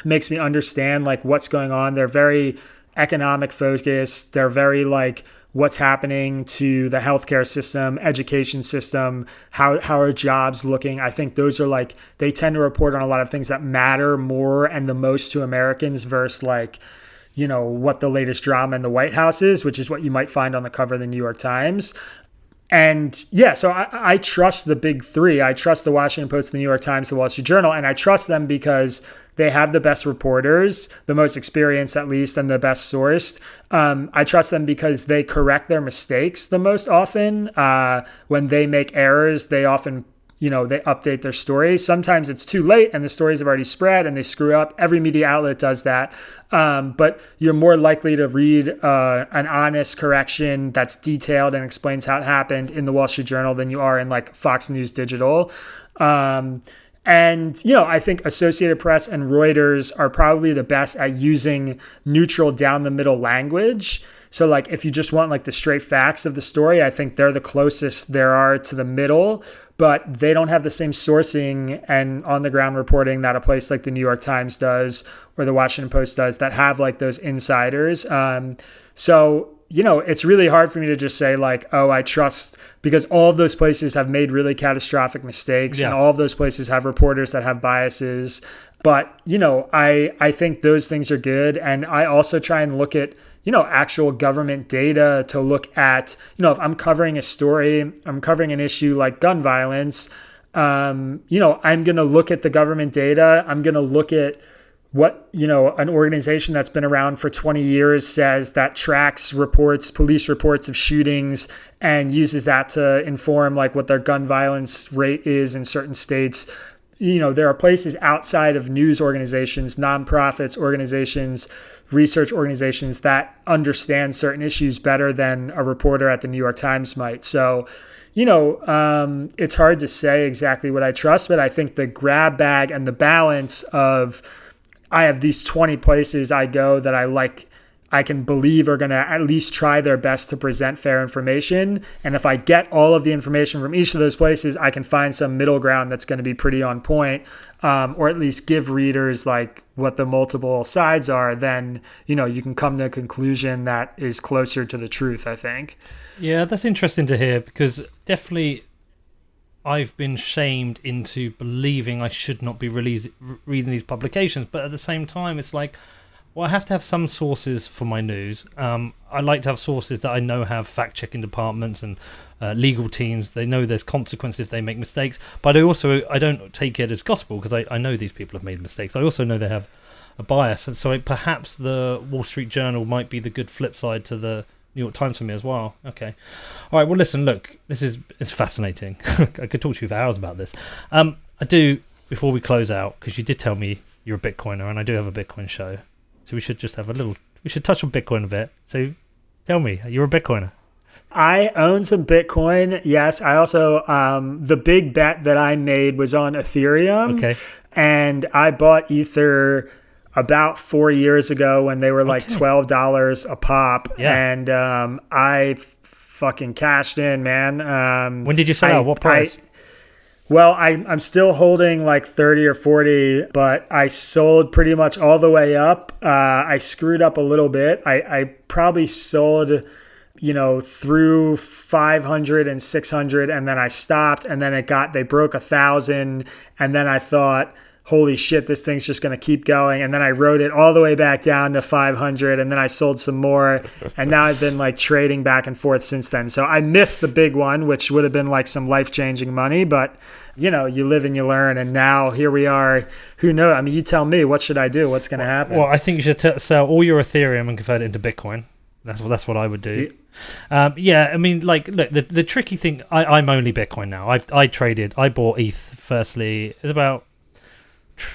makes me understand like what's going on. They're very economic focused. They're very like what's happening to the healthcare system, education system, how how are jobs looking? I think those are like they tend to report on a lot of things that matter more and the most to Americans versus like you know what the latest drama in the White House is, which is what you might find on the cover of the New York Times. And yeah, so I, I trust the big three. I trust the Washington Post, the New York Times, the Wall Street Journal, and I trust them because they have the best reporters, the most experienced at least, and the best sourced. Um, I trust them because they correct their mistakes the most often. Uh, when they make errors, they often you know they update their stories. Sometimes it's too late and the stories have already spread and they screw up. Every media outlet does that. Um, but you're more likely to read uh, an honest correction that's detailed and explains how it happened in the wall street journal than you are in like fox news digital. Um, and, you know, I think Associated Press and Reuters are probably the best at using neutral down the middle language. So, like, if you just want like the straight facts of the story, I think they're the closest there are to the middle, but they don't have the same sourcing and on the ground reporting that a place like the New York Times does or the Washington Post does that have like those insiders. Um, so, you know, it's really hard for me to just say, like, oh, I trust because all of those places have made really catastrophic mistakes yeah. and all of those places have reporters that have biases but you know i i think those things are good and i also try and look at you know actual government data to look at you know if i'm covering a story i'm covering an issue like gun violence um, you know, I'm going to look at the government data. I'm going to look at what you know an organization that's been around for 20 years says that tracks reports police reports of shootings and uses that to inform like what their gun violence rate is in certain states you know there are places outside of news organizations nonprofits organizations research organizations that understand certain issues better than a reporter at the new york times might. So you know, um, it's hard to say exactly what I trust, but I think the grab bag and the balance of I have these 20 places I go that I like I can believe are going to at least try their best to present fair information. And if I get all of the information from each of those places, I can find some middle ground that's going to be pretty on point, um, or at least give readers like what the multiple sides are. Then you know you can come to a conclusion that is closer to the truth. I think. Yeah, that's interesting to hear because definitely I've been shamed into believing I should not be release, reading these publications, but at the same time, it's like, well, I have to have some sources for my news. Um, I like to have sources that I know have fact checking departments and uh, legal teams. They know there's consequences if they make mistakes, but I also I don't take it as gospel because I, I know these people have made mistakes. I also know they have a bias, and so it, perhaps the Wall Street Journal might be the good flip side to the New York Times for me as well. Okay. All right. Well, listen. Look, this is it's fascinating. I could talk to you for hours about this. Um, I do before we close out because you did tell me you're a Bitcoiner, and I do have a Bitcoin show, so we should just have a little. We should touch on Bitcoin a bit. So, tell me, you're a Bitcoiner. I own some Bitcoin. Yes, I also um, the big bet that I made was on Ethereum. Okay. And I bought Ether about four years ago when they were like okay. twelve dollars a pop, yeah. and um, I fucking cashed in, man. Um, when did you sell? I, what price? I, well, I, I'm still holding like 30 or 40, but I sold pretty much all the way up. Uh, I screwed up a little bit. I, I probably sold, you know, through 500 and 600, and then I stopped, and then it got, they broke a thousand, and then I thought, holy shit, this thing's just going to keep going. And then I wrote it all the way back down to 500 and then I sold some more. And now I've been like trading back and forth since then. So I missed the big one, which would have been like some life changing money. But, you know, you live and you learn. And now here we are. Who knows? I mean, you tell me, what should I do? What's going to happen? Well, I think you should t- sell all your Ethereum and convert it into Bitcoin. That's what that's what I would do. Yeah. Um, yeah, I mean, like, look, the the tricky thing. I, I'm only Bitcoin now. I I traded. I bought ETH firstly. It's about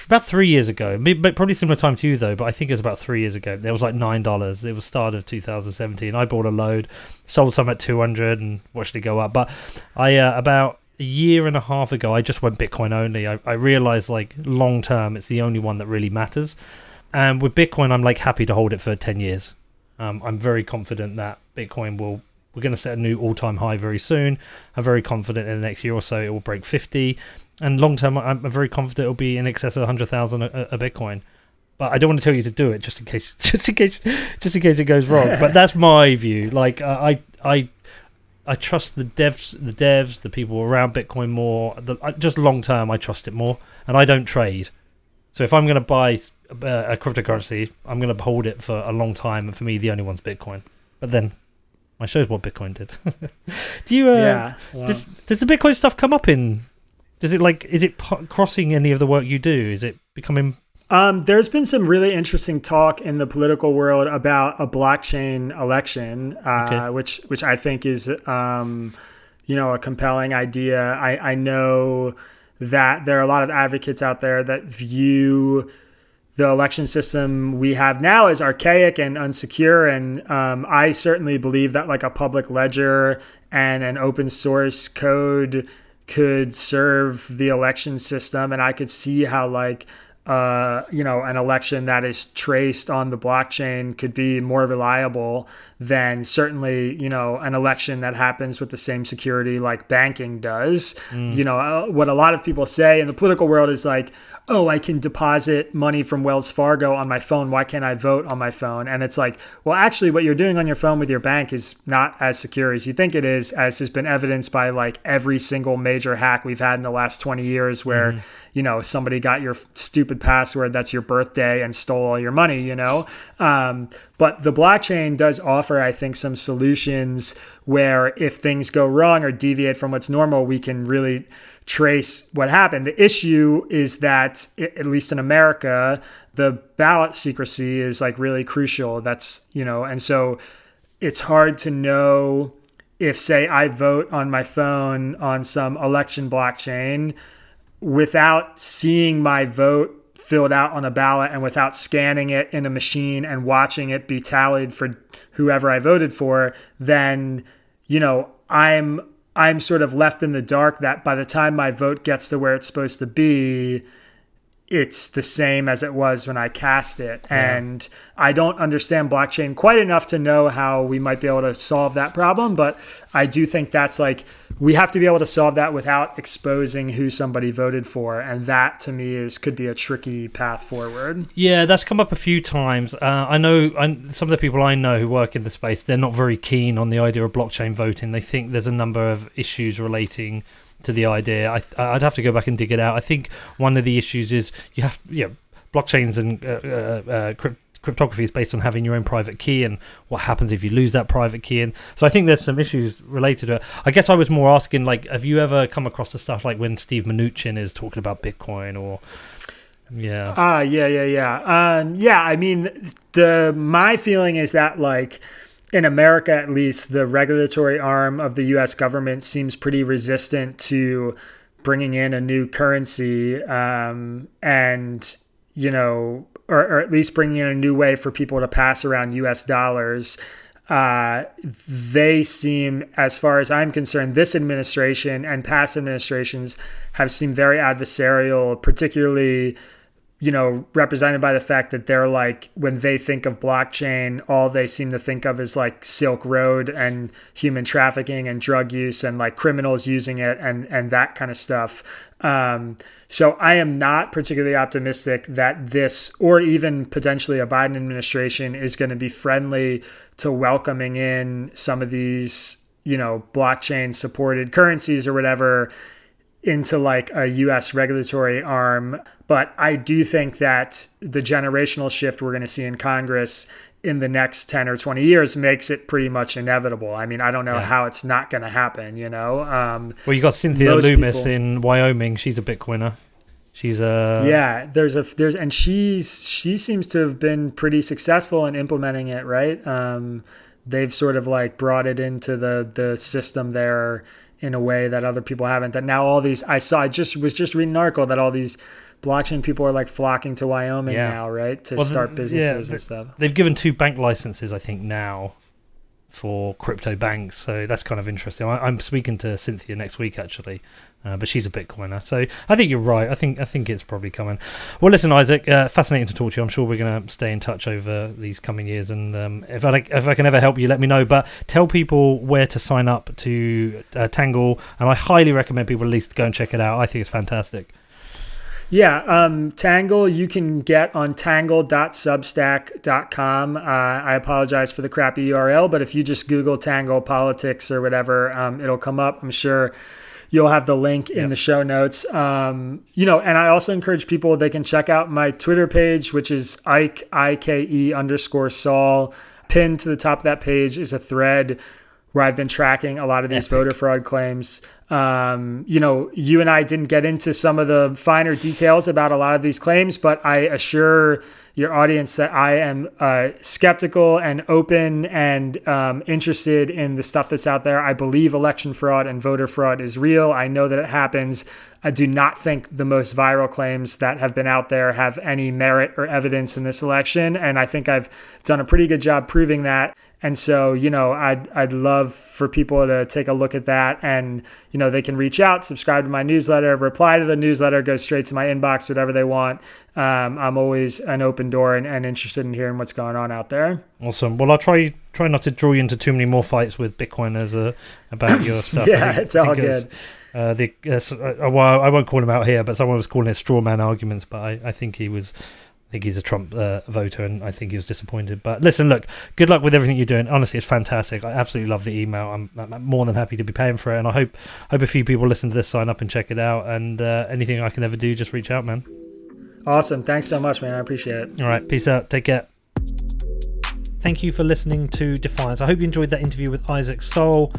about three years ago, but probably similar time to you though, but I think it was about three years ago. There was like nine dollars. It was start of 2017. I bought a load, sold some at 200, and watched it go up. But I uh, about a year and a half ago, I just went Bitcoin only. I, I realized like long term, it's the only one that really matters. And with Bitcoin, I'm like happy to hold it for 10 years. Um, I'm very confident that Bitcoin will we're going to set a new all-time high very soon. I'm very confident in the next year or so it will break 50 and long term, I'm very confident it'll be in excess of hundred thousand a, a Bitcoin. But I don't want to tell you to do it just in case, just in case, just in case it goes wrong. but that's my view. Like uh, I, I, I trust the devs, the devs, the people around Bitcoin more. The, just long term, I trust it more, and I don't trade. So if I'm going to buy a, a cryptocurrency, I'm going to hold it for a long time, and for me, the only one's Bitcoin. But then my show's what Bitcoin did. Do you? Uh, yeah. Well. Does, does the Bitcoin stuff come up in does it like is it crossing any of the work you do? Is it becoming um, there's been some really interesting talk in the political world about a blockchain election, uh, okay. which which I think is um, you know a compelling idea. I, I know that there are a lot of advocates out there that view the election system we have now as archaic and unsecure, and um, I certainly believe that like a public ledger and an open source code could serve the election system and i could see how like uh, you know, an election that is traced on the blockchain could be more reliable than certainly, you know, an election that happens with the same security like banking does. Mm. You know, uh, what a lot of people say in the political world is like, oh, I can deposit money from Wells Fargo on my phone. Why can't I vote on my phone? And it's like, well, actually, what you're doing on your phone with your bank is not as secure as you think it is, as has been evidenced by like every single major hack we've had in the last 20 years where, mm you know somebody got your stupid password that's your birthday and stole all your money you know um, but the blockchain does offer i think some solutions where if things go wrong or deviate from what's normal we can really trace what happened. The issue is that, at least in America, the ballot secrecy is like really crucial. That's, you know, and so it's hard to know if, say, I vote on my phone on some election blockchain without seeing my vote filled out on a ballot and without scanning it in a machine and watching it be tallied for whoever I voted for, then, you know, I'm I'm sort of left in the dark that by the time my vote gets to where it's supposed to be, it's the same as it was when I cast it. Yeah. And I don't understand blockchain quite enough to know how we might be able to solve that problem. But I do think that's like, we have to be able to solve that without exposing who somebody voted for. And that to me is could be a tricky path forward. Yeah, that's come up a few times. Uh, I know I, some of the people I know who work in the space, they're not very keen on the idea of blockchain voting. They think there's a number of issues relating to the idea. I, would have to go back and dig it out. I think one of the issues is you have, yeah, blockchains and uh, uh, uh crypt- cryptography is based on having your own private key and what happens if you lose that private key and so i think there's some issues related to it i guess i was more asking like have you ever come across the stuff like when steve Mnuchin is talking about bitcoin or yeah ah uh, yeah yeah yeah um yeah i mean the my feeling is that like in America, at least, the regulatory arm of the US government seems pretty resistant to bringing in a new currency um, and, you know, or, or, at least bringing in a new way for people to pass around US dollars. Uh, they seem, as far as I'm concerned, this administration and past administrations have seemed very adversarial, particularly you know, represented by the fact that they're like, when they think of blockchain, all they seem to think of is like Silk Road and human trafficking and drug use and like criminals using it and, and that kind of stuff. Um, so I am not particularly optimistic that this or even potentially a Biden administration is going to be friendly to welcoming in some of these, you know, blockchain supported currencies or whatever into like a US regulatory arm. But I do think that the generational shift we're going to see in Congress in the next 10 or 20 years makes it pretty much inevitable. I mean, I don't know yeah. how it's not going to happen, you know? Um, well, you got Cynthia Lummis people, in Wyoming. She's a Bitcoiner. She's a yeah. There's a there's and she's she seems to have been pretty successful in implementing it. Right. Um, they've sort of like brought it into the the system there in a way that other people haven't. That now all these I saw I just was just reading an article that all these blockchain people are like flocking to Wyoming yeah. now, right, to well, start businesses yeah, and stuff. They've given two bank licenses, I think, now for crypto banks, so that's kind of interesting. I, am speaking to Cynthia next week actually, uh, but she's a Bitcoiner, so I think you're right. I think I think it's probably coming. Well, listen, Isaac, uh, fascinating to talk to you. I'm sure we're going to stay in touch over these coming years, and um, if I if I can ever help you, let me know. But tell people where to sign up to uh, Tangle, and I highly recommend people at least go and check it out. I think it's fantastic. Yeah, um, Tangle you can get on tangle.substack.com. Uh, I apologize for the crappy URL, but if you just Google Tangle politics or whatever, um, it'll come up. I'm sure you'll have the link in the show notes. Um, you know, and I also encourage people they can check out my Twitter page, which is Ike I K E underscore Saul. Pinned to the top of that page is a thread where I've been tracking a lot of these Epic. voter fraud claims. Um, you know, you and I didn't get into some of the finer details about a lot of these claims, but I assure your audience that I am uh, skeptical and open and um, interested in the stuff that's out there. I believe election fraud and voter fraud is real. I know that it happens. I do not think the most viral claims that have been out there have any merit or evidence in this election. And I think I've done a pretty good job proving that. And so, you know, I'd, I'd love for people to take a look at that and, you know, they can reach out, subscribe to my newsletter, reply to the newsletter, go straight to my inbox, whatever they want. Um, I'm always an open door and, and interested in hearing what's going on out there. Awesome. Well, I'll try try not to draw you into too many more fights with Bitcoin as a, about your stuff. yeah, think, it's all good. Uh, the uh, uh, well, I won't call him out here, but someone was calling it straw man arguments. But I, I think he was I think he's a Trump uh, voter, and I think he was disappointed. But listen, look, good luck with everything you're doing. Honestly, it's fantastic. I absolutely love the email. I'm, I'm more than happy to be paying for it, and I hope hope a few people listen to this, sign up, and check it out. And uh, anything I can ever do, just reach out, man. Awesome. Thanks so much, man. I appreciate it. All right. Peace out. Take care. Thank you for listening to Defiance. I hope you enjoyed that interview with Isaac Saul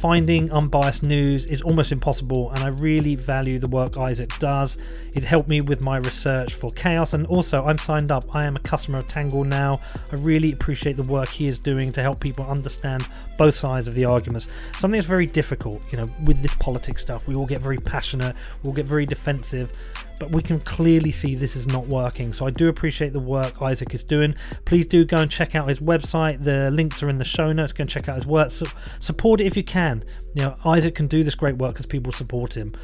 Finding unbiased news is almost impossible, and I really value the work Isaac does. It helped me with my research for Chaos, and also I'm signed up. I am a customer of Tangle now. I really appreciate the work he is doing to help people understand both sides of the arguments. Something that's very difficult, you know, with this politics stuff. We all get very passionate, we all get very defensive, but we can clearly see this is not working. So I do appreciate the work Isaac is doing. Please do go and check out his website. The links are in the show notes. Go and check out his work. So support it if you can. You know, Isaac can do this great work because people support him.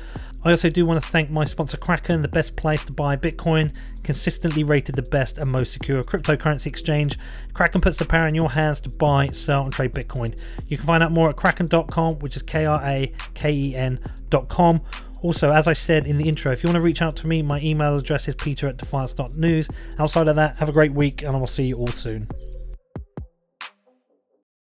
I also do want to thank my sponsor Kraken, the best place to buy Bitcoin, consistently rated the best and most secure cryptocurrency exchange. Kraken puts the power in your hands to buy, sell, and trade Bitcoin. You can find out more at kraken.com, which is K R A K E N.com. Also, as I said in the intro, if you want to reach out to me, my email address is peter at defiance.news. Outside of that, have a great week and I will see you all soon.